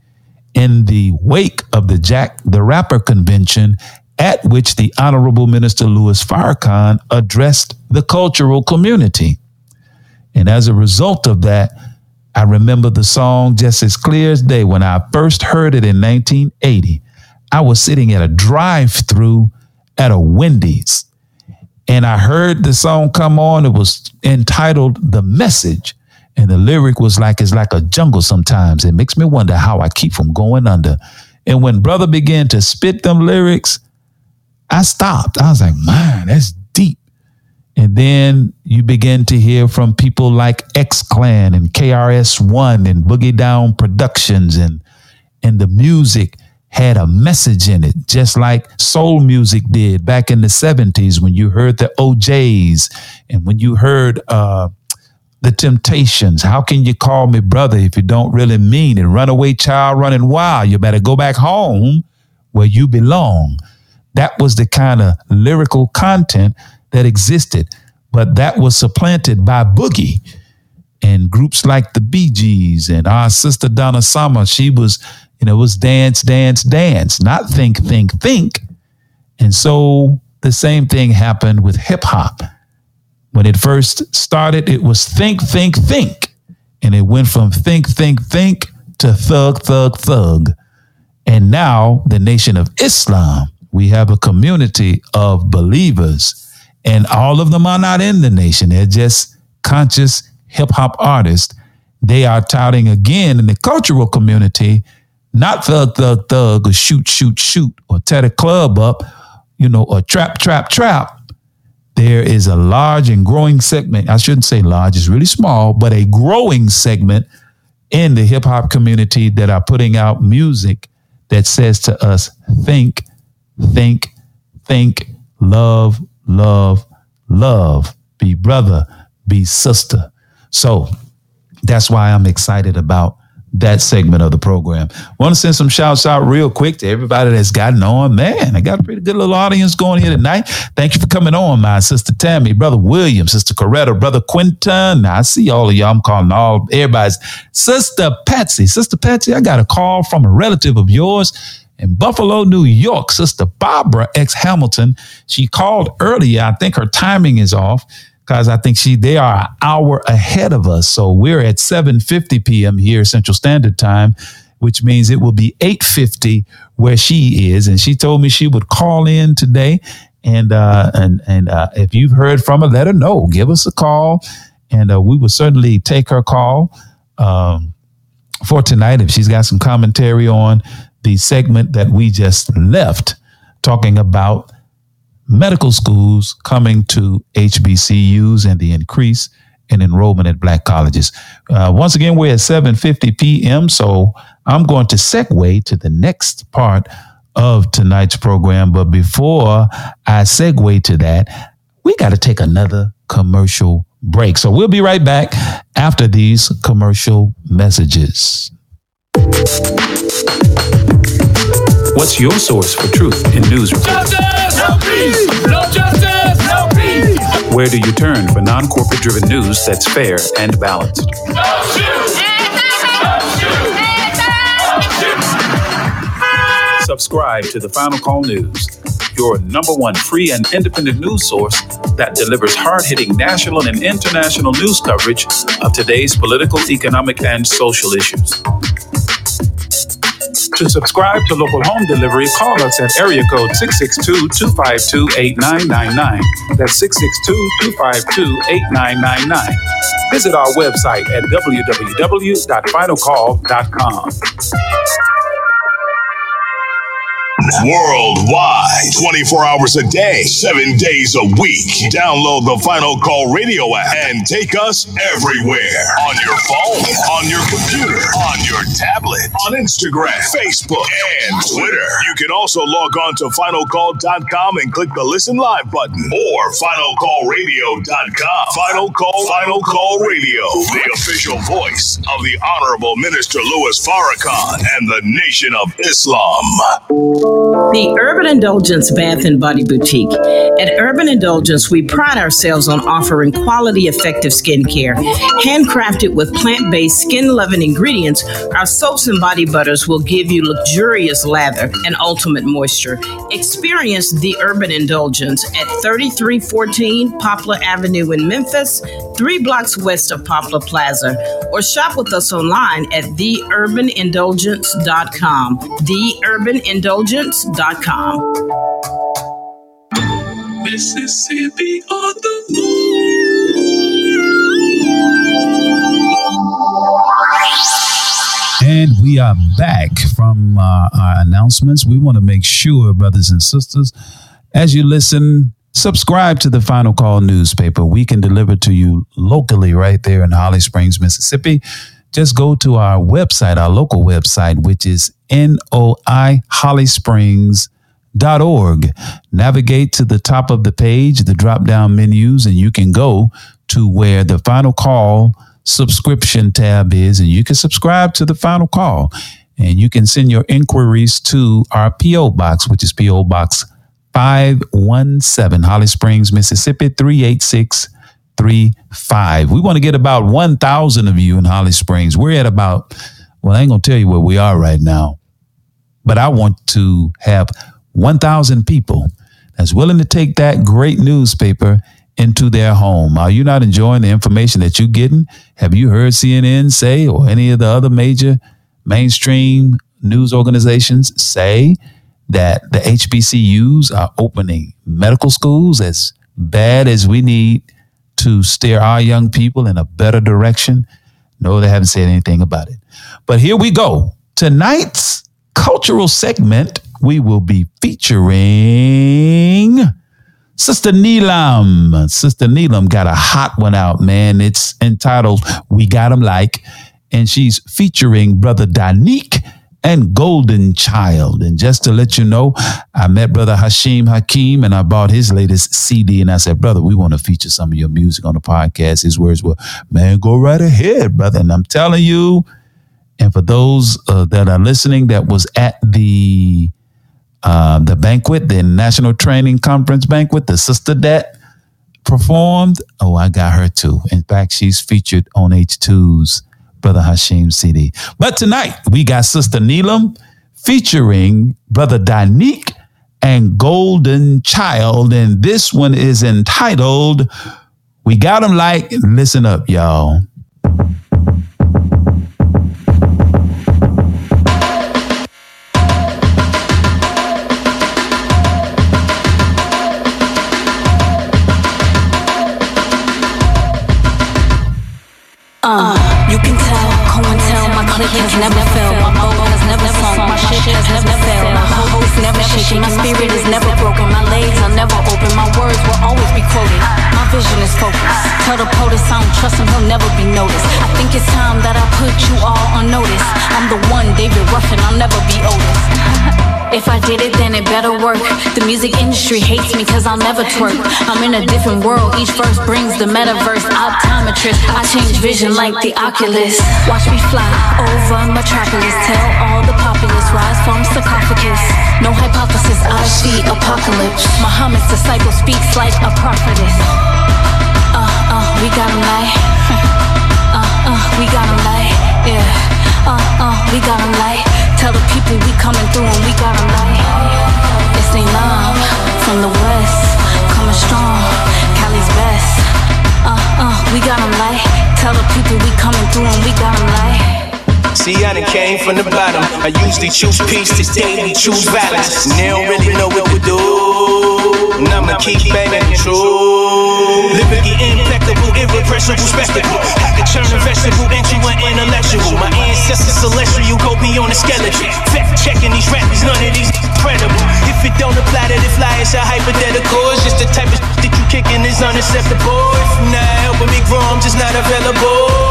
in the wake of the Jack the Rapper convention, at which the Honorable Minister Louis Farrakhan addressed the cultural community. And as a result of that, I remember the song just as clear as day. When I first heard it in 1980, I was sitting at a drive through at a Wendy's and I heard the song come on. It was entitled The Message. And the lyric was like, it's like a jungle sometimes. It makes me wonder how I keep from going under. And when brother began to spit them lyrics, I stopped. I was like, man, that's deep. And then you begin to hear from people like X Clan and KRS One and Boogie Down Productions and and the music had a message in it, just like soul music did back in the 70s when you heard the O'Jays and when you heard uh, the temptations. How can you call me brother if you don't really mean it? Runaway child running wild. You better go back home where you belong. That was the kind of lyrical content that existed, but that was supplanted by boogie and groups like the Bee Gees and our sister Donna Summer. She was, you know, it was dance, dance, dance, not think, think, think. And so the same thing happened with hip hop when it first started, it was think, think, think. And it went from think, think, think to thug, thug, thug. And now, the Nation of Islam, we have a community of believers, and all of them are not in the nation. They're just conscious hip hop artists. They are touting again in the cultural community, not thug, thug, thug, or shoot, shoot, shoot, or tear the club up, you know, or trap, trap, trap there is a large and growing segment. I shouldn't say large, it's really small, but a growing segment in the hip hop community that are putting out music that says to us, think, think, think, love, love, love, be brother, be sister. So that's why I'm excited about that segment of the program. Want to send some shouts out real quick to everybody that's gotten on. Man, I got a pretty good little audience going here tonight. Thank you for coming on, my sister Tammy, brother William, sister Coretta, brother Quinton. I see all of y'all. I'm calling all everybody's sister Patsy. Sister Patsy, I got a call from a relative of yours in Buffalo, New York, Sister Barbara X Hamilton. She called earlier. I think her timing is off because I think she they are an hour ahead of us. So we're at 7:50 p.m. here Central Standard Time, which means it will be 8:50 where she is. And she told me she would call in today. And uh, and and uh, if you've heard from her, let her know. Give us a call, and uh, we will certainly take her call um, for tonight if she's got some commentary on the segment that we just left, talking about medical schools coming to HBCUs and the increase in enrollment at black colleges. Uh, once again, we're at 7:50 p.m. So I'm going to segue to the next part of tonight's program. But before I segue to that, we got to take another commercial break. So we'll be right back after these commercial messages. What's your source for truth in news reports? Where do you turn for non corporate driven news that's fair and balanced? Subscribe to the Final Call News your number one free and independent news source that delivers hard hitting national and international news coverage of today's political, economic, and social issues. To subscribe to local home delivery, call us at area code 662-252-8999. That's 662-252-8999. Visit our website at www.finalcall.com. Worldwide, 24 hours a day, seven days a week. Download the Final Call radio app and take us everywhere. On your phone, on your computer, on your tablet, on Instagram, Facebook, and Twitter. You can also log on to finalcall.com and click the listen live button or finalcallradio.com. Final Call, Final Call Radio, the official voice of the Honorable Minister Louis Farrakhan and the Nation of Islam. The Urban Indulgence Bath and Body Boutique. At Urban Indulgence, we pride ourselves on offering quality, effective skincare. Handcrafted with plant based, skin loving ingredients, our soaps and body butters will give you luxurious lather and ultimate moisture. Experience the Urban Indulgence at 3314 Poplar Avenue in Memphis, three blocks west of Poplar Plaza, or shop with us online at theurbanindulgence.com. Theurbanindulgence.com. Mississippi on the And we are back from uh, our announcements. We want to make sure, brothers and sisters, as you listen, subscribe to the Final Call newspaper. We can deliver to you locally right there in Holly Springs, Mississippi. Just go to our website, our local website, which is NOI Holly org. Navigate to the top of the page, the drop down menus, and you can go to where the final call subscription tab is, and you can subscribe to the final call. And you can send your inquiries to our P.O. Box, which is P.O. Box 517, Holly Springs, Mississippi 38635. We want to get about 1,000 of you in Holly Springs. We're at about, well, I ain't going to tell you where we are right now, but I want to have 1,000 people that's willing to take that great newspaper into their home. Are you not enjoying the information that you're getting? Have you heard CNN say, or any of the other major mainstream news organizations say, that the HBCUs are opening medical schools as bad as we need to steer our young people in a better direction? No, they haven't said anything about it. But here we go. Tonight's cultural segment we will be featuring Sister Neelam. Sister Neelam got a hot one out, man. It's entitled We Got 'em Like, and she's featuring Brother Danique and Golden Child. And just to let you know, I met Brother Hashim Hakim and I bought his latest CD. And I said, Brother, we want to feature some of your music on the podcast. His words were, Man, go right ahead, brother. And I'm telling you, and for those uh, that are listening, that was at the uh, the banquet, the National Training Conference banquet, the sister that performed. Oh, I got her too. In fact, she's featured on H2's Brother Hashim CD. But tonight we got Sister Neelam featuring Brother Danique and Golden Child. And this one is entitled We Got Him Like, listen up, y'all. Uh, Click has never failed. My bow has never sunk, my ship has never failed. My hope is never shaking, my spirit is never broken. My legs are never open, my words will always be quoted. My vision is focused. Tell the POTUS I don't trust him, he'll never be noticed. I think it's time that I put you all on notice. I'm the one, David Ruffin, I'll never be Otis. If I did it, then it better work. The music industry hates me cause I'll never twerk. I'm in a different world, each verse brings the metaverse. Optometrist, I change vision like the Oculus. Watch me fly over Metropolis. Tell all the populace, rise from sarcophagus. No hypothesis, I see apocalypse. Muhammad's disciple speaks like a prophetess. Uh, uh, we got him light. uh, uh, we got him light, Yeah. Uh, uh, we got them light. Tell the people we coming through and we got them light. It's they love from the west, coming strong, Cali's best. Uh, uh, we got them light. Tell the people we coming through and we got them light. See, I done came from the bottom. I usually choose peace, this daily choose violence. And they don't really know what we do. And I'ma keep banging true. Liberty impeccable, irrepressible spectacle. I can turn a vegetable into an intellectual. Beyond the skeleton. Fact checking these rappers, none of these credible. If it don't apply to the fly, it's a hypothetical. It's just the type of that you kicking is unacceptable. If not helping me grow, I'm just not available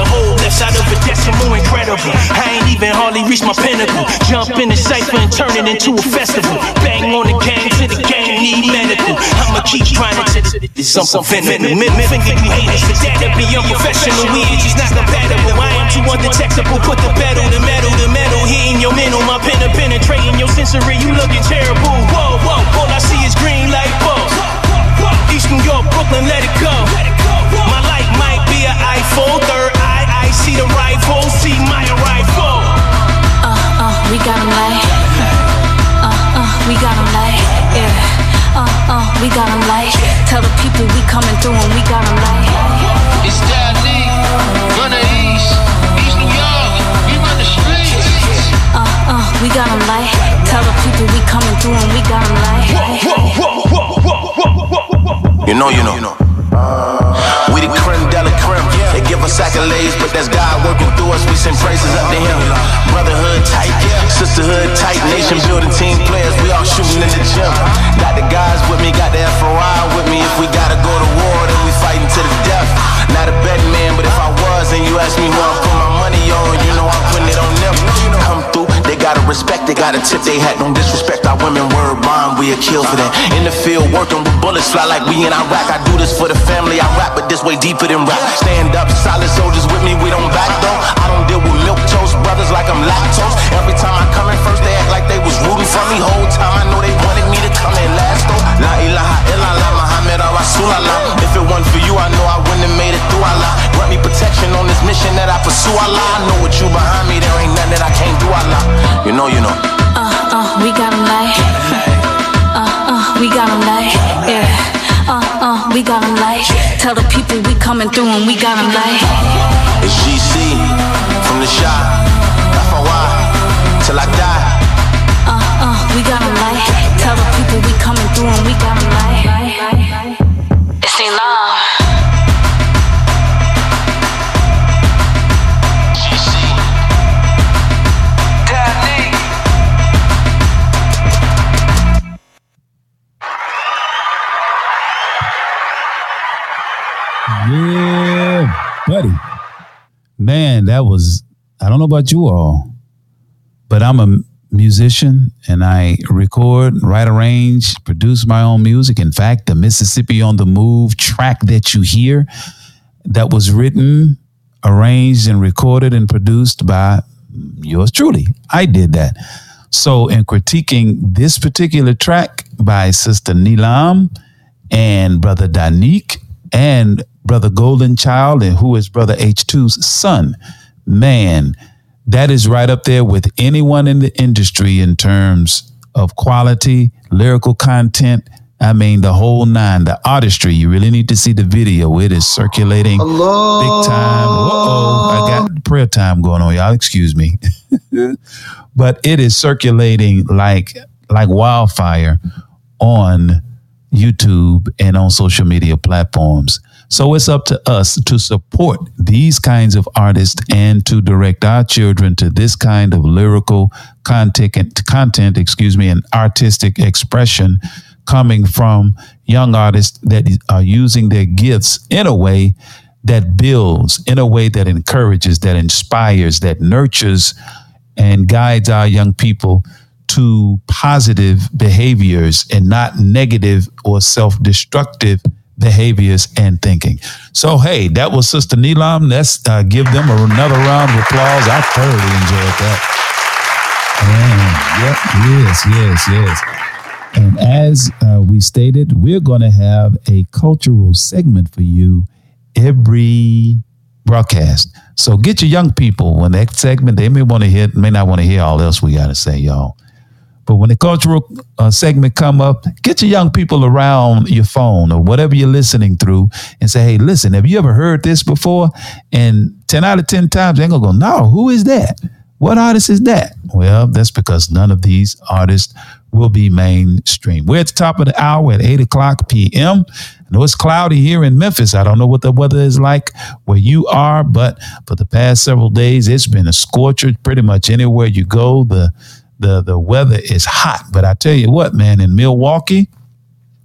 the whole left side of a decimal incredible. I ain't even hardly reached my pinnacle. Jump in the cipher and turn it into a festival. Bang on the gang to the gang need medical. I'ma keep trying to venomous. Middle finger you haters for that to be unprofessional. We ain't just not compatible. I am too undetectable. Put the pedal, the metal, the metal hitting your mental. My pen penetrating your sensory. You looking terrible. Whoa, whoa. All I see is green light bulbs. East New York, Brooklyn, let it go. My light might be an. Third eye, I see the rifle. See my rifle. Uh, uh, we got them like. Uh, uh, we got them like. Yeah. Uh, uh, we got them like. Tell the people we coming through and we got them like. It's that league, run the east, East New York, we run the streets. Uh, uh, we got them like. Tell the people we coming through and we got them like. You know, you know. We the creme de la creme. They give us accolades, but that's God working through us. We send praises up to Him. Brotherhood tight, sisterhood tight, nation building team players. We all shooting in the gym. Got the guys with me, got the FOI with me. If we gotta go to war, then we fighting to the death. Not a betting man, but if I was and you ask me who I'm putting my money on, you know I'm putting it on them. Come through, gotta respect, they gotta tip they hat. Don't disrespect our women, word bond, we a kill for that. In the field, working with bullets, fly like we in Iraq. I do this for the family, I rap, but this way deeper than rap. Stand up, solid soldiers with me, we don't back though. I don't deal with milk toast brothers like I'm lactose. Every time I come in first, they act like they was rooting for me. Whole time I know they wanted me to come in last though. La ilaha illallah, Muhammad or Rasulallah. If it wasn't for you, I know I wouldn't have made it through Allah. Grant me protection on this mission that I pursue Allah. I know with you behind me, there ain't nothing that I can't do Allah. You know, you know. Uh, uh, we got like. Uh, uh, we got them like. Yeah. Uh, uh, we got them like. Tell the people we coming through and we got them like. It's GC from the shop. FOI till I die. We got them light. Tell the people we coming through and we got them like. It's in love. GC. That. Yeah, buddy. Man, that was, I don't know about you all, but I'm a musician and I record, write, arrange, produce my own music. In fact, the Mississippi on the Move track that you hear that was written, arranged, and recorded and produced by yours truly. I did that. So, in critiquing this particular track by Sister Neelam and Brother Danique and Brother Golden Child, and who is Brother H2's son, man, that is right up there with anyone in the industry in terms of quality, lyrical content. I mean, the whole nine, the artistry. You really need to see the video. It is circulating big time. Uh-oh, I got prayer time going on, y'all. Excuse me. but it is circulating like like wildfire on YouTube and on social media platforms. So it's up to us to support these kinds of artists and to direct our children to this kind of lyrical content, content, excuse me, and artistic expression coming from young artists that are using their gifts in a way that builds, in a way that encourages, that inspires, that nurtures, and guides our young people to positive behaviors and not negative or self destructive behaviors and thinking. So, hey, that was Sister Neelam. Let's uh, give them another round of applause. I thoroughly enjoyed that. And, yep, yes, yes, yes. And as uh, we stated, we're going to have a cultural segment for you every broadcast. So get your young people when that segment, they may want to hear, may not want to hear all else we got to say, y'all. But when the cultural uh, segment come up, get your young people around your phone or whatever you're listening through and say, hey, listen, have you ever heard this before? And 10 out of 10 times, they're going to go, no, who is that? What artist is that? Well, that's because none of these artists will be mainstream. We're at the top of the hour at 8 o'clock p.m. I know it's cloudy here in Memphis. I don't know what the weather is like where you are, but for the past several days, it's been a scorcher pretty much anywhere you go. The the the weather is hot. But I tell you what, man, in Milwaukee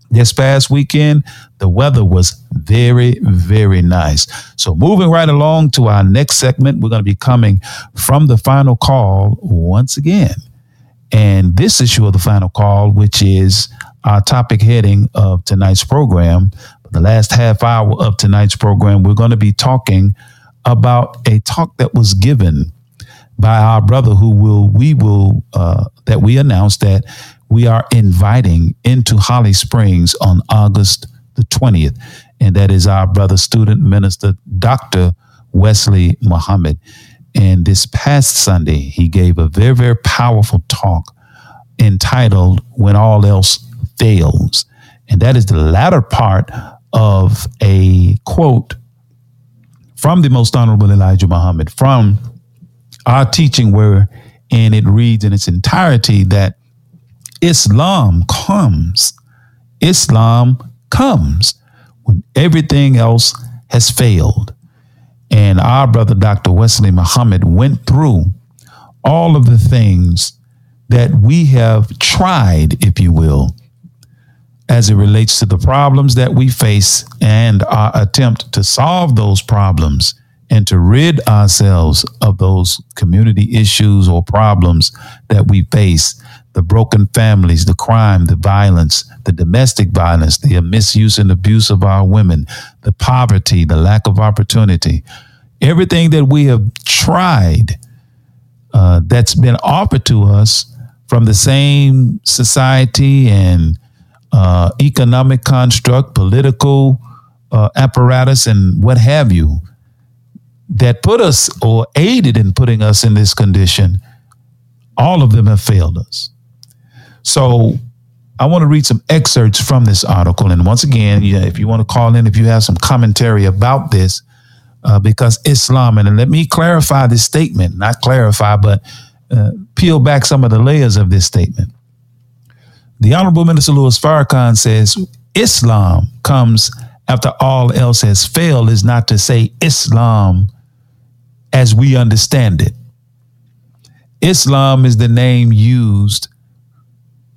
this past weekend, the weather was very, very nice. So moving right along to our next segment, we're going to be coming from the final call once again. And this issue of the final call, which is our topic heading of tonight's program, the last half hour of tonight's program, we're going to be talking about a talk that was given by our brother who will we will uh, that we announced that we are inviting into Holly Springs on August the 20th and that is our brother student minister Dr. Wesley Muhammad and this past Sunday he gave a very very powerful talk entitled when all else fails and that is the latter part of a quote from the most honorable Elijah Muhammad from our teaching where and it reads in its entirety that Islam comes. Islam comes when everything else has failed. And our brother Dr. Wesley Muhammad went through all of the things that we have tried, if you will, as it relates to the problems that we face and our attempt to solve those problems and to rid ourselves of those community issues or problems that we face the broken families, the crime, the violence, the domestic violence, the misuse and abuse of our women, the poverty, the lack of opportunity. Everything that we have tried uh, that's been offered to us from the same society and uh, economic construct, political uh, apparatus, and what have you that put us or aided in putting us in this condition, all of them have failed us. So I want to read some excerpts from this article. And once again, if you want to call in, if you have some commentary about this, uh, because Islam, and let me clarify this statement, not clarify, but uh, peel back some of the layers of this statement. The Honorable Minister Louis Farrakhan says Islam comes after all else has failed, is not to say Islam as we understand it. Islam is the name used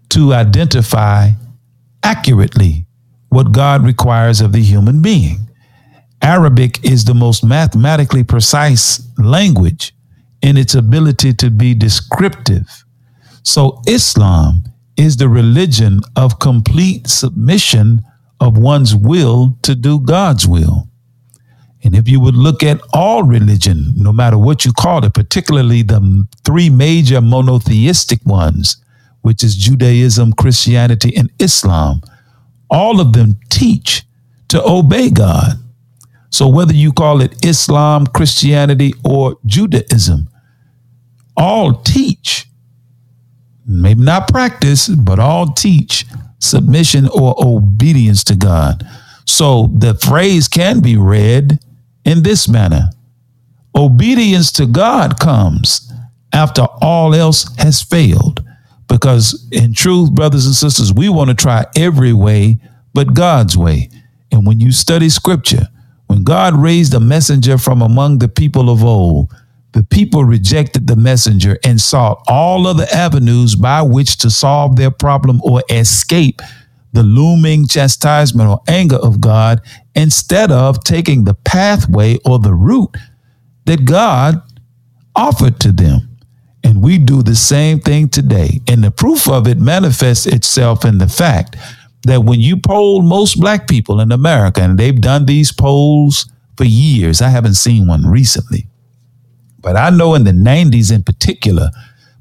to identify accurately what God requires of the human being. Arabic is the most mathematically precise language in its ability to be descriptive. So, Islam is the religion of complete submission of one's will to do God's will. And if you would look at all religion, no matter what you call it, particularly the three major monotheistic ones, which is Judaism, Christianity, and Islam, all of them teach to obey God. So whether you call it Islam, Christianity, or Judaism, all teach, maybe not practice, but all teach submission or obedience to God. So the phrase can be read in this manner Obedience to God comes after all else has failed. Because in truth, brothers and sisters, we want to try every way but God's way. And when you study scripture, when God raised a messenger from among the people of old, the people rejected the messenger and sought all other avenues by which to solve their problem or escape the looming chastisement or anger of God instead of taking the pathway or the route that God offered to them. And we do the same thing today. And the proof of it manifests itself in the fact that when you poll most black people in America, and they've done these polls for years, I haven't seen one recently, but I know in the 90s in particular,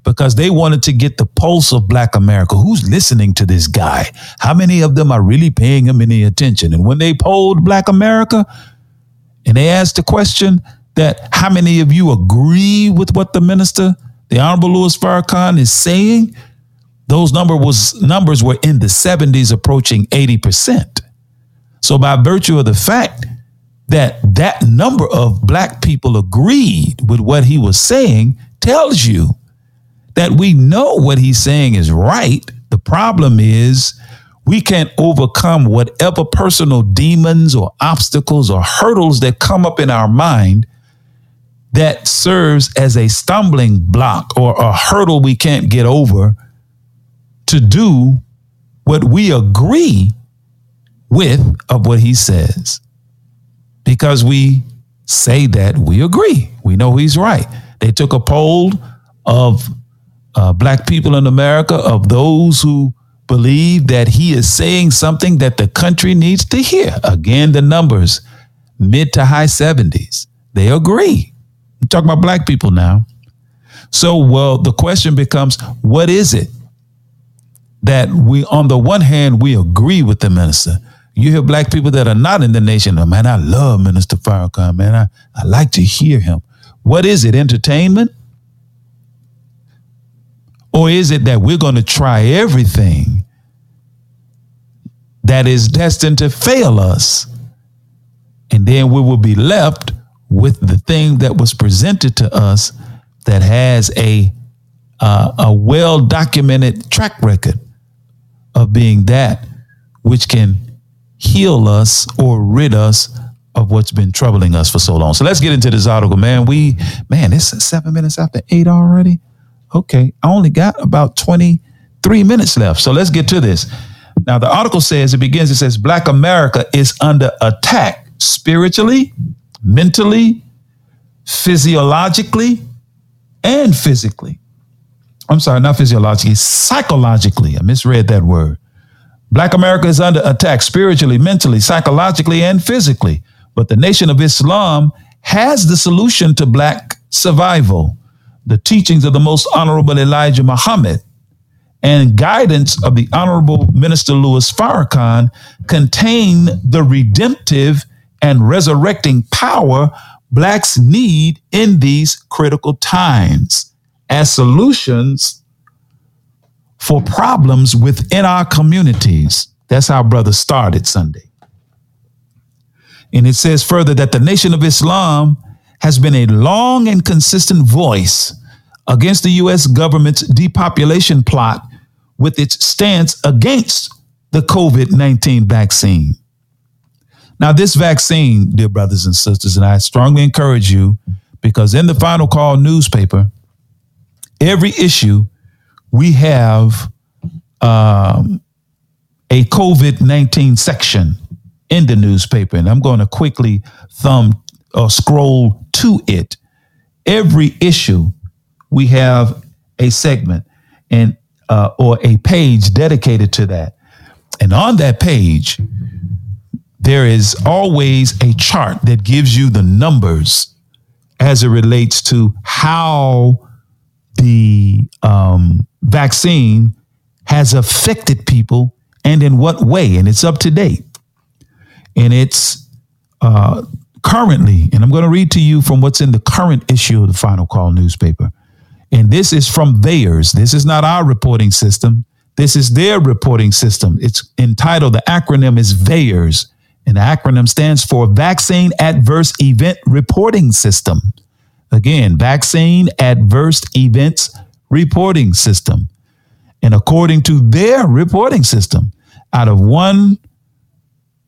because they wanted to get the pulse of Black America. Who's listening to this guy? How many of them are really paying him any attention? And when they polled Black America and they asked the question that how many of you agree with what the minister, the Honorable Louis Farrakhan, is saying? those number was numbers were in the 70s approaching 80%. So by virtue of the fact that that number of black people agreed with what he was saying tells you that we know what he's saying is right. The problem is we can't overcome whatever personal demons or obstacles or hurdles that come up in our mind that serves as a stumbling block or a hurdle we can't get over to do what we agree with of what he says because we say that we agree. We know he's right. They took a poll of uh, black people in America, of those who believe that he is saying something that the country needs to hear. Again, the numbers mid to high 70s. They agree. I'm talking about black people now. So, well, the question becomes what is it that we, on the one hand, we agree with the minister? You hear black people that are not in the nation, oh, man, I love Minister Farrakhan, man. I, I like to hear him. What is it? Entertainment? Or is it that we're going to try everything that is destined to fail us? And then we will be left with the thing that was presented to us that has a uh, a well documented track record of being that which can heal us or rid us of what's been troubling us for so long. So let's get into this article, man. We man, it's seven minutes after eight already. Okay, I only got about 23 minutes left. So let's get to this. Now, the article says it begins, it says, Black America is under attack spiritually, mentally, physiologically, and physically. I'm sorry, not physiologically, psychologically. I misread that word. Black America is under attack spiritually, mentally, psychologically, and physically. But the Nation of Islam has the solution to black survival the teachings of the most honorable Elijah Muhammad and guidance of the honorable minister Louis Farrakhan contain the redemptive and resurrecting power blacks need in these critical times as solutions for problems within our communities. That's how brother started Sunday. And it says further that the Nation of Islam has been a long and consistent voice against the U.S. government's depopulation plot with its stance against the COVID 19 vaccine. Now, this vaccine, dear brothers and sisters, and I strongly encourage you because in the Final Call newspaper, every issue we have um, a COVID 19 section in the newspaper. And I'm going to quickly thumb or scroll to it. Every issue we have a segment and uh, or a page dedicated to that. And on that page, there is always a chart that gives you the numbers as it relates to how the um, vaccine has affected people and in what way. And it's up to date. And it's uh, currently, and I'm going to read to you from what's in the current issue of the Final Call newspaper. And this is from theirs. This is not our reporting system. This is their reporting system. It's entitled, the acronym is VAERS. And the acronym stands for Vaccine Adverse Event Reporting System. Again, Vaccine Adverse Events Reporting System. And according to their reporting system, out of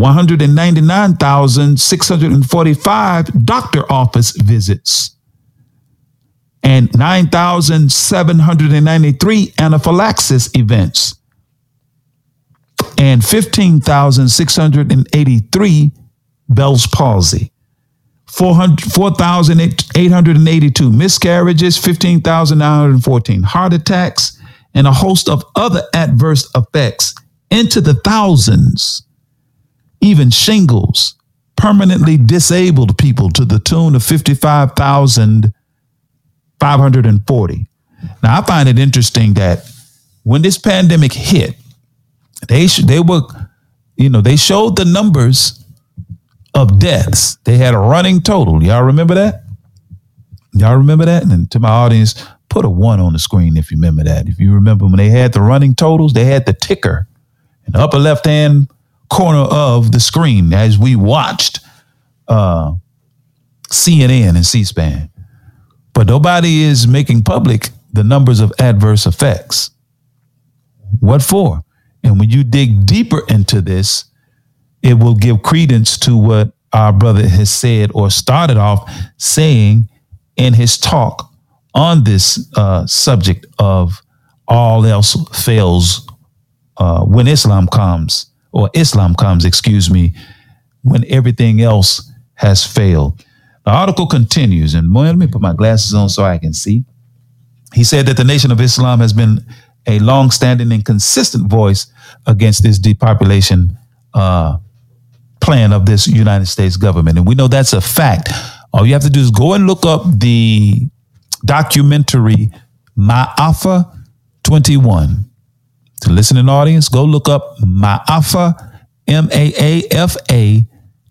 199,645 doctor office visits, and 9,793 anaphylaxis events and 15,683 Bell's palsy. 4,882 miscarriages, 15,914 heart attacks, and a host of other adverse effects into the thousands, even shingles, permanently disabled people to the tune of 55,540. Now, I find it interesting that when this pandemic hit, they they were, you know, they showed the numbers of deaths. They had a running total. Y'all remember that? Y'all remember that? And to my audience, put a one on the screen if you remember that. If you remember when they had the running totals, they had the ticker in the upper left hand corner of the screen as we watched uh, CNN and C SPAN. But nobody is making public the numbers of adverse effects. What for? And when you dig deeper into this, it will give credence to what our brother has said or started off saying in his talk on this uh, subject of all else fails uh, when Islam comes, or Islam comes, excuse me, when everything else has failed. The article continues, and let me put my glasses on so I can see. He said that the Nation of Islam has been a long-standing and consistent voice against this depopulation uh, plan of this United States government, and we know that's a fact. All you have to do is go and look up the documentary Ma'afa 21. To listening audience, go look up Ma'afa, M A A F A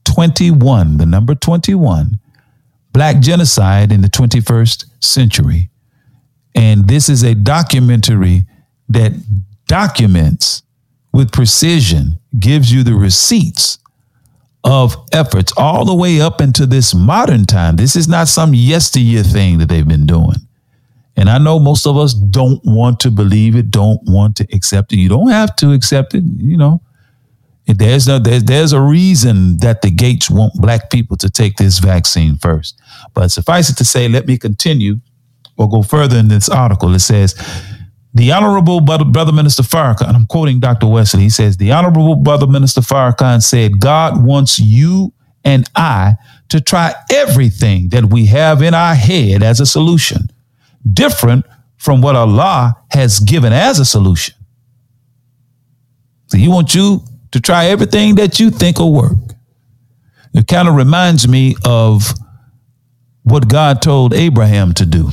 21, the number 21, Black Genocide in the 21st Century. And this is a documentary that documents with precision, gives you the receipts of efforts all the way up into this modern time. This is not some yesteryear thing that they've been doing. And I know most of us don't want to believe it, don't want to accept it. You don't have to accept it, you know. There's a, there's, there's a reason that the Gates want black people to take this vaccine first. But suffice it to say, let me continue or go further in this article. It says, the Honorable Brother Minister Farrakhan, and I'm quoting Dr. Wesley, he says, The Honorable Brother Minister Farrakhan said, God wants you and I to try everything that we have in our head as a solution, different from what Allah has given as a solution. So He wants you to try everything that you think will work. It kind of reminds me of what God told Abraham to do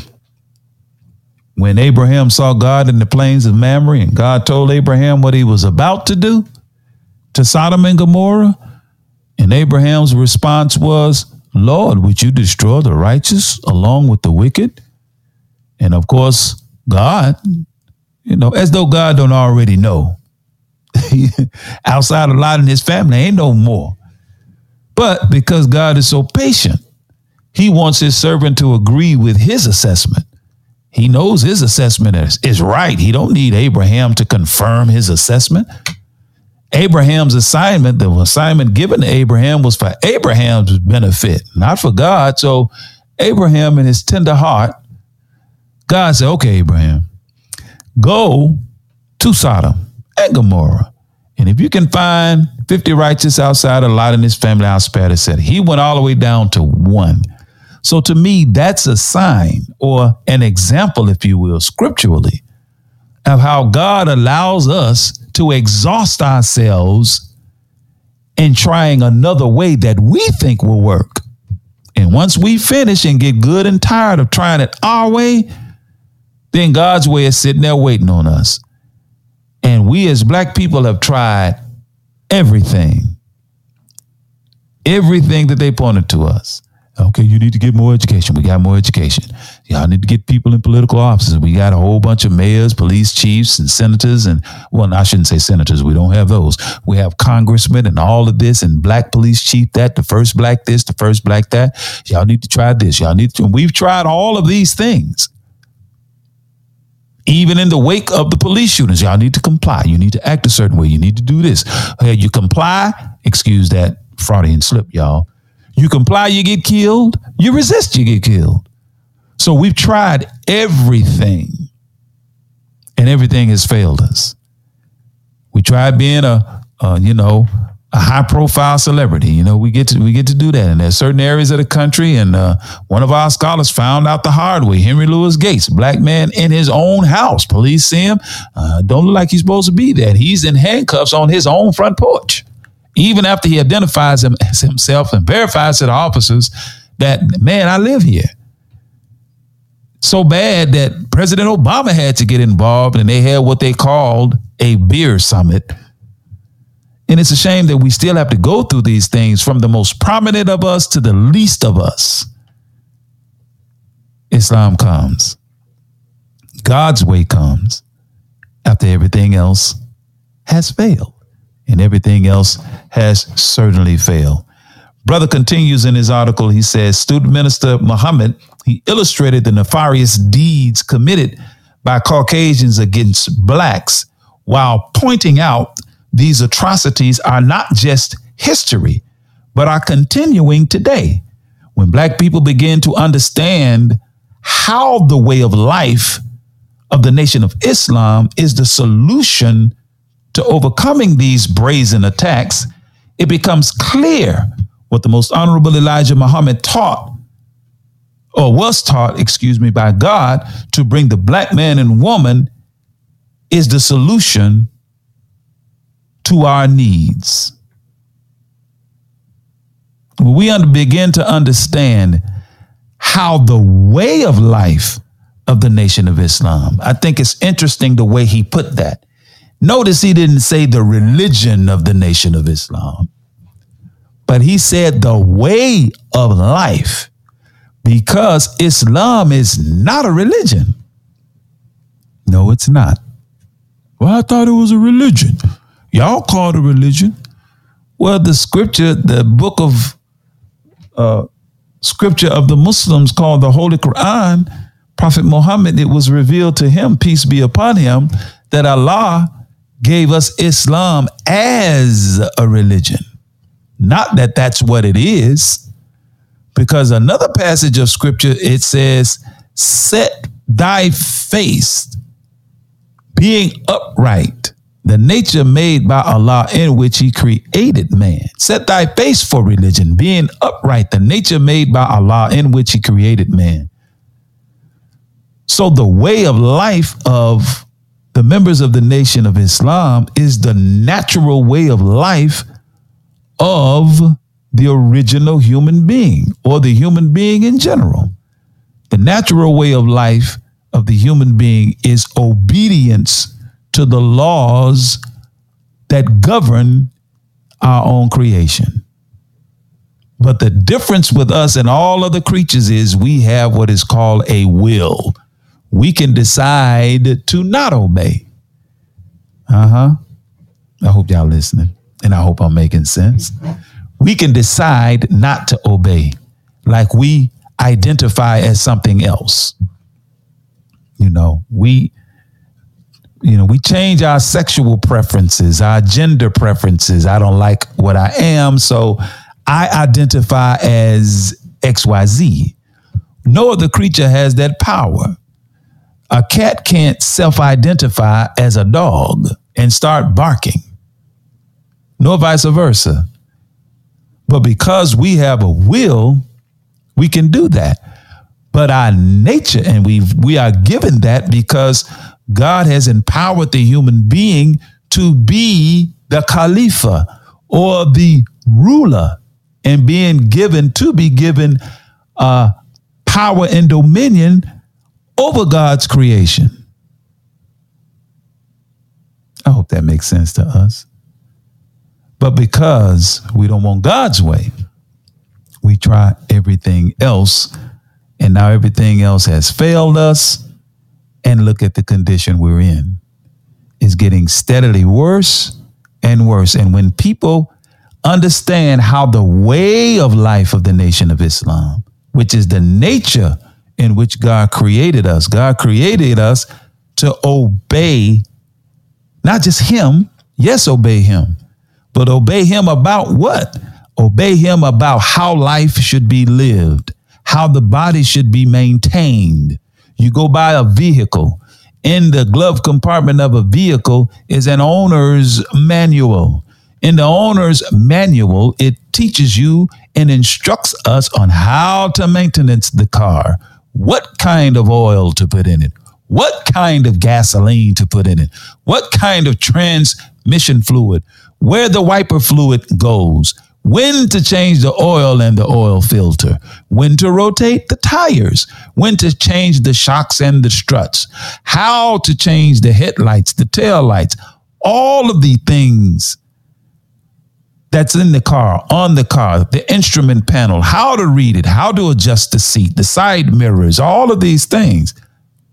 when Abraham saw God in the plains of Mamre and God told Abraham what he was about to do to Sodom and Gomorrah, and Abraham's response was, Lord, would you destroy the righteous along with the wicked? And of course, God, you know, as though God don't already know. Outside of Lot and his family, ain't no more. But because God is so patient, he wants his servant to agree with his assessment. He knows his assessment is, is right. He don't need Abraham to confirm his assessment. Abraham's assignment, the assignment given to Abraham was for Abraham's benefit, not for God. So Abraham in his tender heart, God said, okay, Abraham, go to Sodom and Gomorrah. And if you can find 50 righteous outside of Lot and his family, I'll spare the city. He went all the way down to one. So to me, that's a sign or an example, if you will, scripturally, of how God allows us to exhaust ourselves in trying another way that we think will work. And once we finish and get good and tired of trying it our way, then God's way is sitting there waiting on us. And we as black people have tried everything, everything that they pointed to us. Okay, you need to get more education. We got more education. Y'all need to get people in political offices. We got a whole bunch of mayors, police chiefs, and senators. And well, I shouldn't say senators. We don't have those. We have congressmen and all of this, and black police chief that, the first black this, the first black that. Y'all need to try this. Y'all need to. And we've tried all of these things. Even in the wake of the police shootings, y'all need to comply. You need to act a certain way. You need to do this. Hey, you comply. Excuse that Freudian slip, y'all you comply, you get killed. You resist, you get killed. So we've tried everything, and everything has failed us. We tried being a, a you know, a high profile celebrity. You know, we get to we get to do that. And there's certain areas of the country, and uh, one of our scholars found out the hard way. Henry Louis Gates, black man in his own house. Police see him. Uh, don't look like he's supposed to be there. He's in handcuffs on his own front porch. Even after he identifies him as himself and verifies to the officers that man, I live here. So bad that President Obama had to get involved, and they had what they called a beer summit and it's a shame that we still have to go through these things from the most prominent of us to the least of us. Islam comes. God's way comes after everything else has failed. And everything else has certainly failed. Brother continues in his article. He says, Student Minister Muhammad, he illustrated the nefarious deeds committed by Caucasians against blacks while pointing out these atrocities are not just history, but are continuing today. When black people begin to understand how the way of life of the Nation of Islam is the solution to overcoming these brazen attacks, it becomes clear what the most honorable Elijah Muhammad taught or was taught, excuse me, by God to bring the black man and woman is the solution to our needs. When we begin to understand how the way of life of the Nation of Islam, I think it's interesting the way he put that. Notice he didn't say the religion of the Nation of Islam, but he said the way of life because Islam is not a religion. No, it's not. Well, I thought it was a religion. Y'all call it a religion. Well, the scripture, the book of uh, scripture of the Muslims called the Holy Quran, Prophet Muhammad, it was revealed to him, peace be upon him, that Allah gave us Islam as a religion. Not that that's what it is, because another passage of scripture, it says, set thy face being upright the nature made by Allah in which He created man. Set thy face for religion, being upright, the nature made by Allah in which He created man. So, the way of life of the members of the nation of Islam is the natural way of life of the original human being or the human being in general. The natural way of life of the human being is obedience to the laws that govern our own creation. But the difference with us and all other creatures is we have what is called a will. We can decide to not obey. Uh huh. I hope y'all listening, and I hope I'm making sense. We can decide not to obey, like we identify as something else. You know, we you know, we change our sexual preferences, our gender preferences. I don't like what I am, so I identify as XYZ. No other creature has that power. A cat can't self identify as a dog and start barking, nor vice versa. But because we have a will, we can do that. But our nature, and we we are given that because God has empowered the human being to be the Khalifa or the ruler and being given to be given uh, power and dominion over God's creation. I hope that makes sense to us. But because we don't want God's way, we try everything else, and now everything else has failed us and look at the condition we're in. It's getting steadily worse and worse. And when people understand how the way of life of the Nation of Islam, which is the nature in which God created us, God created us to obey not just Him, yes, obey Him, but obey Him about what? Obey Him about how life should be lived, how the body should be maintained, you go buy a vehicle. In the glove compartment of a vehicle is an owner's manual. In the owner's manual, it teaches you and instructs us on how to maintenance the car, what kind of oil to put in it, what kind of gasoline to put in it, what kind of transmission fluid, where the wiper fluid goes, when to change the oil and the oil filter, when to rotate the tires, when to change the shocks and the struts, how to change the headlights, the tail lights, all of the things that's in the car, on the car, the instrument panel, how to read it, how to adjust the seat, the side mirrors, all of these things.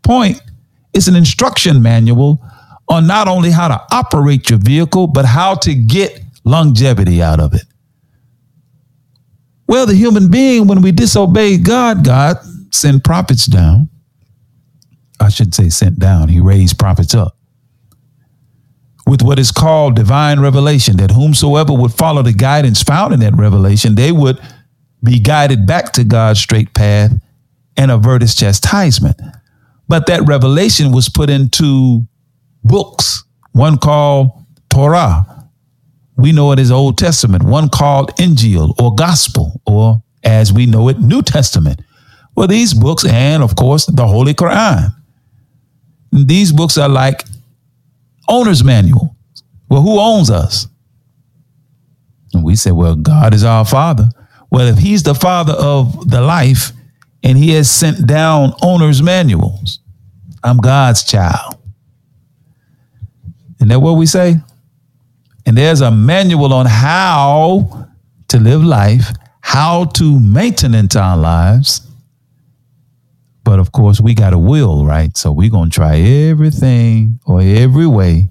Point is an instruction manual on not only how to operate your vehicle, but how to get longevity out of it. Well, the human being, when we disobey God, God sent prophets down. I shouldn't say sent down. He raised prophets up with what is called divine revelation, that whomsoever would follow the guidance found in that revelation, they would be guided back to God's straight path and avert his chastisement. But that revelation was put into books, one called Torah. We know it as Old Testament, one called Injil or Gospel, or as we know it, New Testament. Well, these books, and of course, the Holy Quran. These books are like owner's manual. Well, who owns us? And we say, well, God is our father. Well, if he's the father of the life and he has sent down owner's manuals, I'm God's child. Isn't that what we say? And there's a manual on how to live life, how to maintenance our lives. But of course, we got a will, right? So we're going to try everything or every way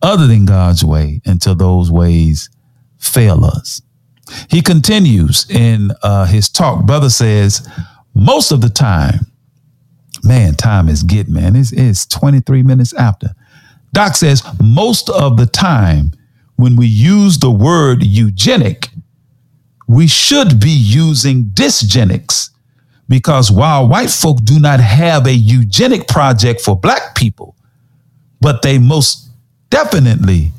other than God's way until those ways fail us. He continues in uh, his talk. Brother says, most of the time, man, time is get, man. It's, it's 23 minutes after. Doc says, most of the time, when we use the word eugenic, we should be using dysgenics because while white folk do not have a eugenic project for black people, but they most definitely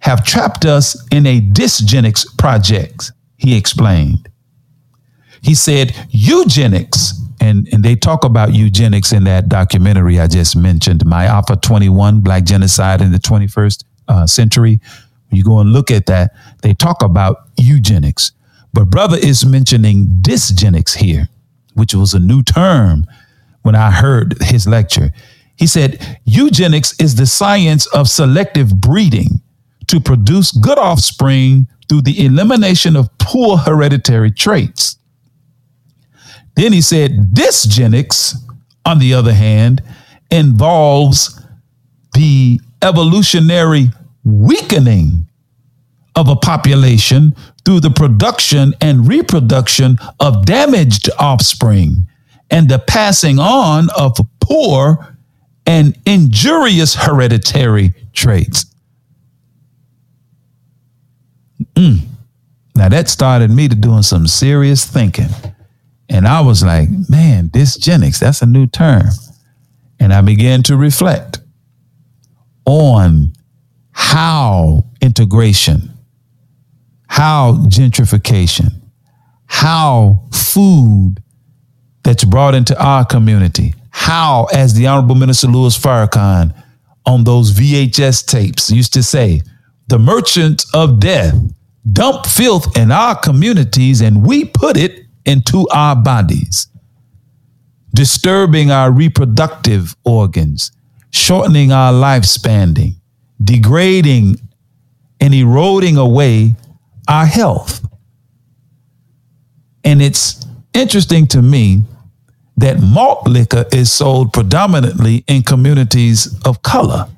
have trapped us in a dysgenics project, he explained. He said eugenics, and, and they talk about eugenics in that documentary I just mentioned, Ma'afa 21, Black Genocide in the 21st uh, Century. You go and look at that, they talk about eugenics. But brother is mentioning dysgenics here which was a new term when I heard his lecture. He said, Eugenics is the science of selective breeding to produce good offspring through the elimination of poor hereditary traits. Then he said, Dysgenics, on the other hand, involves the evolutionary weakening of a population through the production and reproduction of damaged offspring and the passing on of poor and injurious hereditary traits. Mm. Now that started me to doing some serious thinking. And I was like, man, dysgenics, that's a new term. And I began to reflect on how integration? How gentrification, how food that's brought into our community, how, as the Honorable Minister Louis Farrakhan on those VHS tapes used to say, the merchants of death dump filth in our communities and we put it into our bodies, disturbing our reproductive organs, shortening our lifespan, degrading and eroding away our health. And it's interesting to me that malt liquor is sold predominantly in communities of color.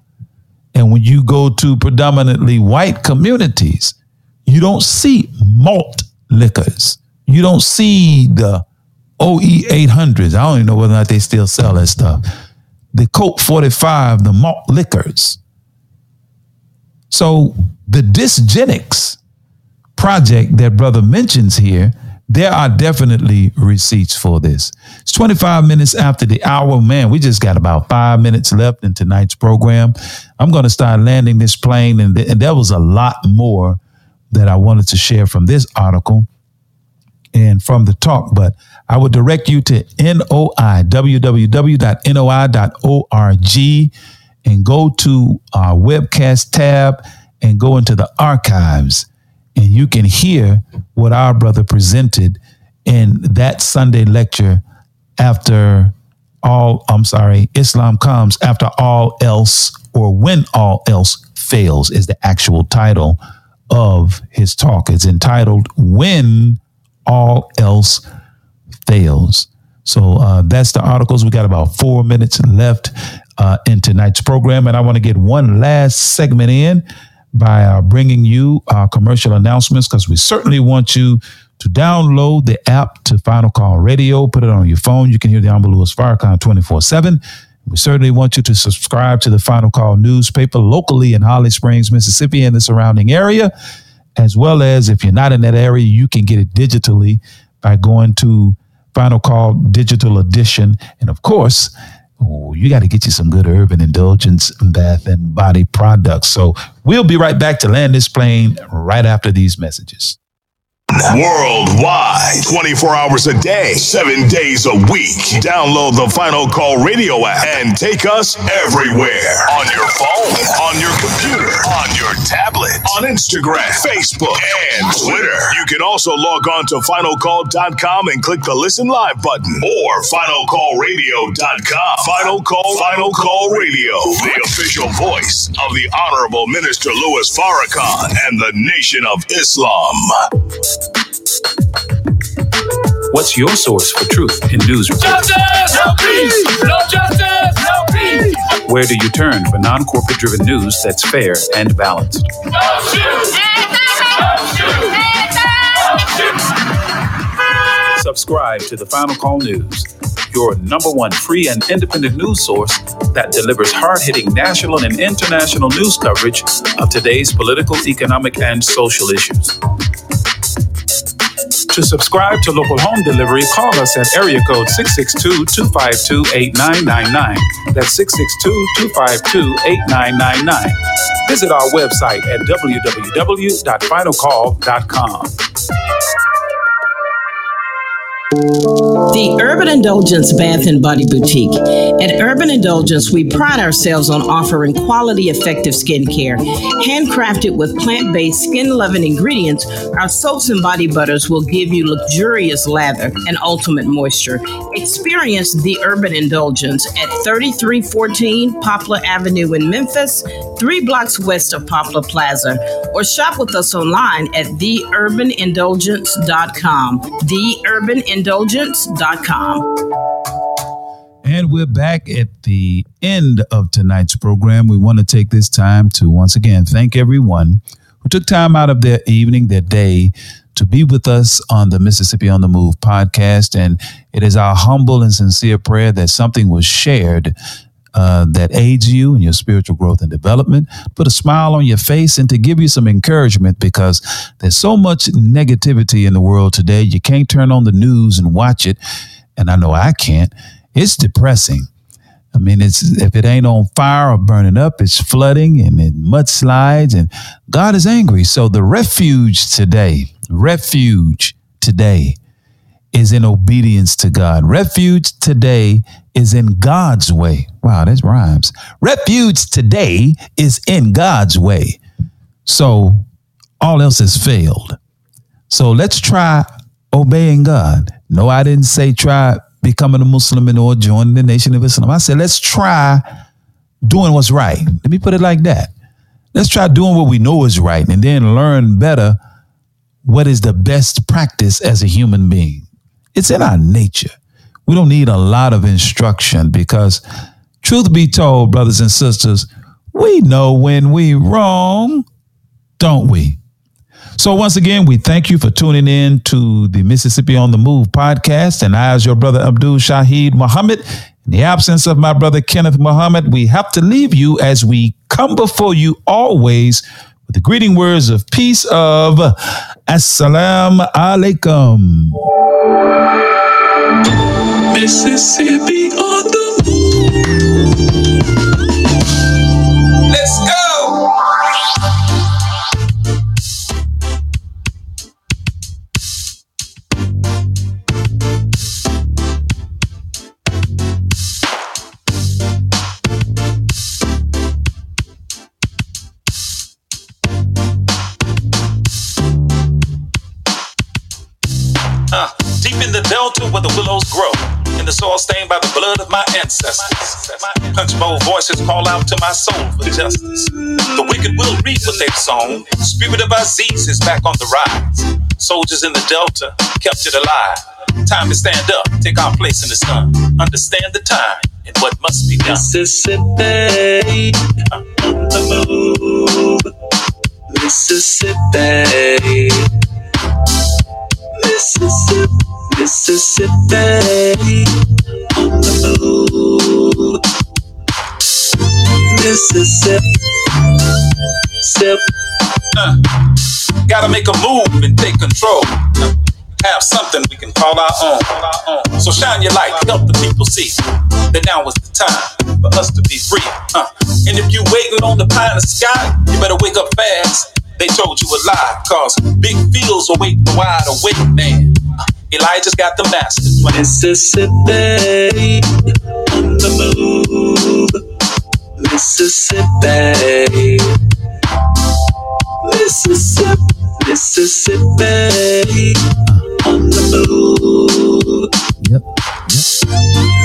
And when you go to predominantly white communities, you don't see malt liquors. You don't see the OE 800s. I don't even know whether or not they still sell that stuff. The Colt 45, the malt liquors. So the dysgenics project that brother mentions here there are definitely receipts for this. It's 25 minutes after the hour. Man, we just got about five minutes left in tonight's program. I'm going to start landing this plane, and, th- and there was a lot more that I wanted to share from this article and from the talk, but I would direct you to NOI, www.noi.org, and go to our webcast tab and go into the archives and you can hear what our brother presented in that Sunday lecture after all, I'm sorry, Islam comes after all else, or when all else fails, is the actual title of his talk. It's entitled When All Else Fails. So uh, that's the articles. We got about four minutes left uh, in tonight's program, and I want to get one last segment in by uh, bringing you our commercial announcements because we certainly want you to download the app to Final Call Radio, put it on your phone. You can hear the Honorable Farrakhan 24 7. We certainly want you to subscribe to the Final Call newspaper locally in Holly Springs, Mississippi, and the surrounding area, as well as if you're not in that area, you can get it digitally by going to Final Call Digital Edition. And of course, Ooh, you got to get you some good urban indulgence bath and body products. So we'll be right back to land this plane right after these messages. Worldwide, 24 hours a day, seven days a week. Download the Final Call radio app and take us everywhere. On your phone, on your computer, on your tablet, on Instagram, Facebook, and Twitter. You can also log on to finalcall.com and click the listen live button or finalcallradio.com. Final Call, Final Call Radio, the official voice of the Honorable Minister Louis Farrakhan and the Nation of Islam. What's your source for truth in news reports? Justice, no peace. No justice, no peace. Where do you turn for non corporate driven news that's fair and balanced? Subscribe to the Final Call News, your number one free and independent news source that delivers hard hitting national and international news coverage of today's political, economic, and social issues. To subscribe to local home delivery, call us at area code 662-252-8999. That's 662-252-8999. Visit our website at www.finalcall.com. The Urban Indulgence Bath and Body Boutique. At Urban Indulgence, we pride ourselves on offering quality, effective skincare. Handcrafted with plant based, skin loving ingredients, our soaps and body butters will give you luxurious lather and ultimate moisture. Experience the Urban Indulgence at 3314 Poplar Avenue in Memphis, three blocks west of Poplar Plaza, or shop with us online at theurbanindulgence.com. Theurbanindulgence.com. And we're back at the end of tonight's program. We want to take this time to once again thank everyone who took time out of their evening, their day, to be with us on the Mississippi on the Move podcast. And it is our humble and sincere prayer that something was shared uh, that aids you in your spiritual growth and development, put a smile on your face, and to give you some encouragement because there's so much negativity in the world today. You can't turn on the news and watch it. And I know I can't. It's depressing. I mean, it's if it ain't on fire or burning up, it's flooding and it mudslides, and God is angry. So the refuge today, refuge today is in obedience to God. Refuge today is in God's way. Wow, that's rhymes. Refuge today is in God's way. So all else has failed. So let's try obeying God. No, I didn't say try becoming a Muslim or joining the Nation of Islam. I said let's try doing what's right. Let me put it like that. Let's try doing what we know is right and then learn better what is the best practice as a human being. It's in our nature. We don't need a lot of instruction because, truth be told, brothers and sisters, we know when we wrong, don't we? So once again, we thank you for tuning in to the Mississippi on the Move podcast. And I, as your brother Abdul Shahid Muhammad, in the absence of my brother Kenneth Muhammad, we have to leave you as we come before you always with the greeting words of peace of Assalamu alaikum. Mississippi on the deep in the delta where the willows grow, in the soil stained by the blood of my ancestors. Punch bowl voices call out to my soul for justice. The wicked will reap what they've sown. Spirit of Aziz is back on the rise. Soldiers in the delta it alive. Time to stand up, take our place in the sun. Understand the time and what must be done. Mississippi on the move. Mississippi. Mississippi. Mississippi on the move. Mississippi. Sip. Uh, gotta make a move and take control. Uh, have something we can call our own. So shine your light, help the people see that now is the time for us to be free. Uh, and if you waiting on the pie in the sky, you better wake up fast. They told you a lie, cause big fields are waiting wide awake, man. Uh, Elijah's got the master plan. Mississippi on the move. Mississippi. Mississippi. Mississippi on the move. Yep.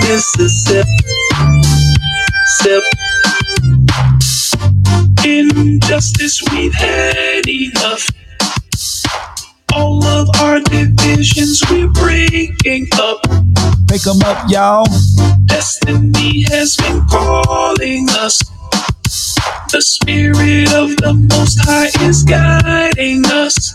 Mississippi. Sip. Injustice, we've had enough. All of our divisions we're breaking up. Pick them up, y'all. Destiny has been calling us. The spirit of the Most High is guiding us.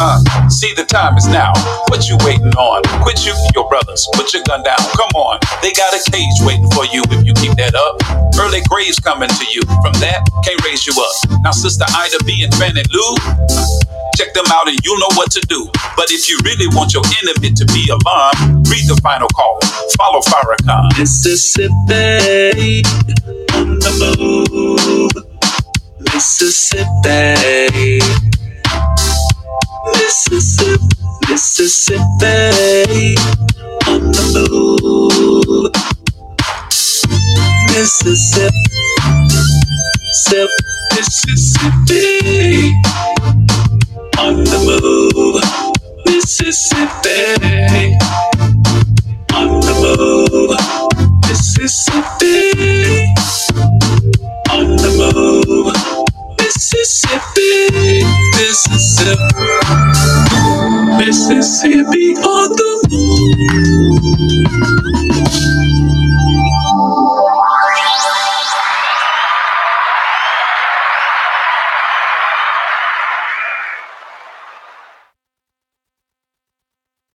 Uh, see, the time is now. What you waiting on? Quit shooting your brothers. Put your gun down. Come on. They got a cage waiting for you if you keep that up. Early graves coming to you. From that, can't raise you up. Now, Sister Ida B and Fannie Lou, check them out and you'll know what to do. But if you really want your enemy to be alarmed, read the final call. Follow Farrakhan. Mississippi on the move. Mississippi. Mississippi. Mississippi on the move. Mississippi. Sip. Mississippi on the move. Mississippi on the move. Mississippi on the move. Mississippi, Mississippi, Mississippi on the move.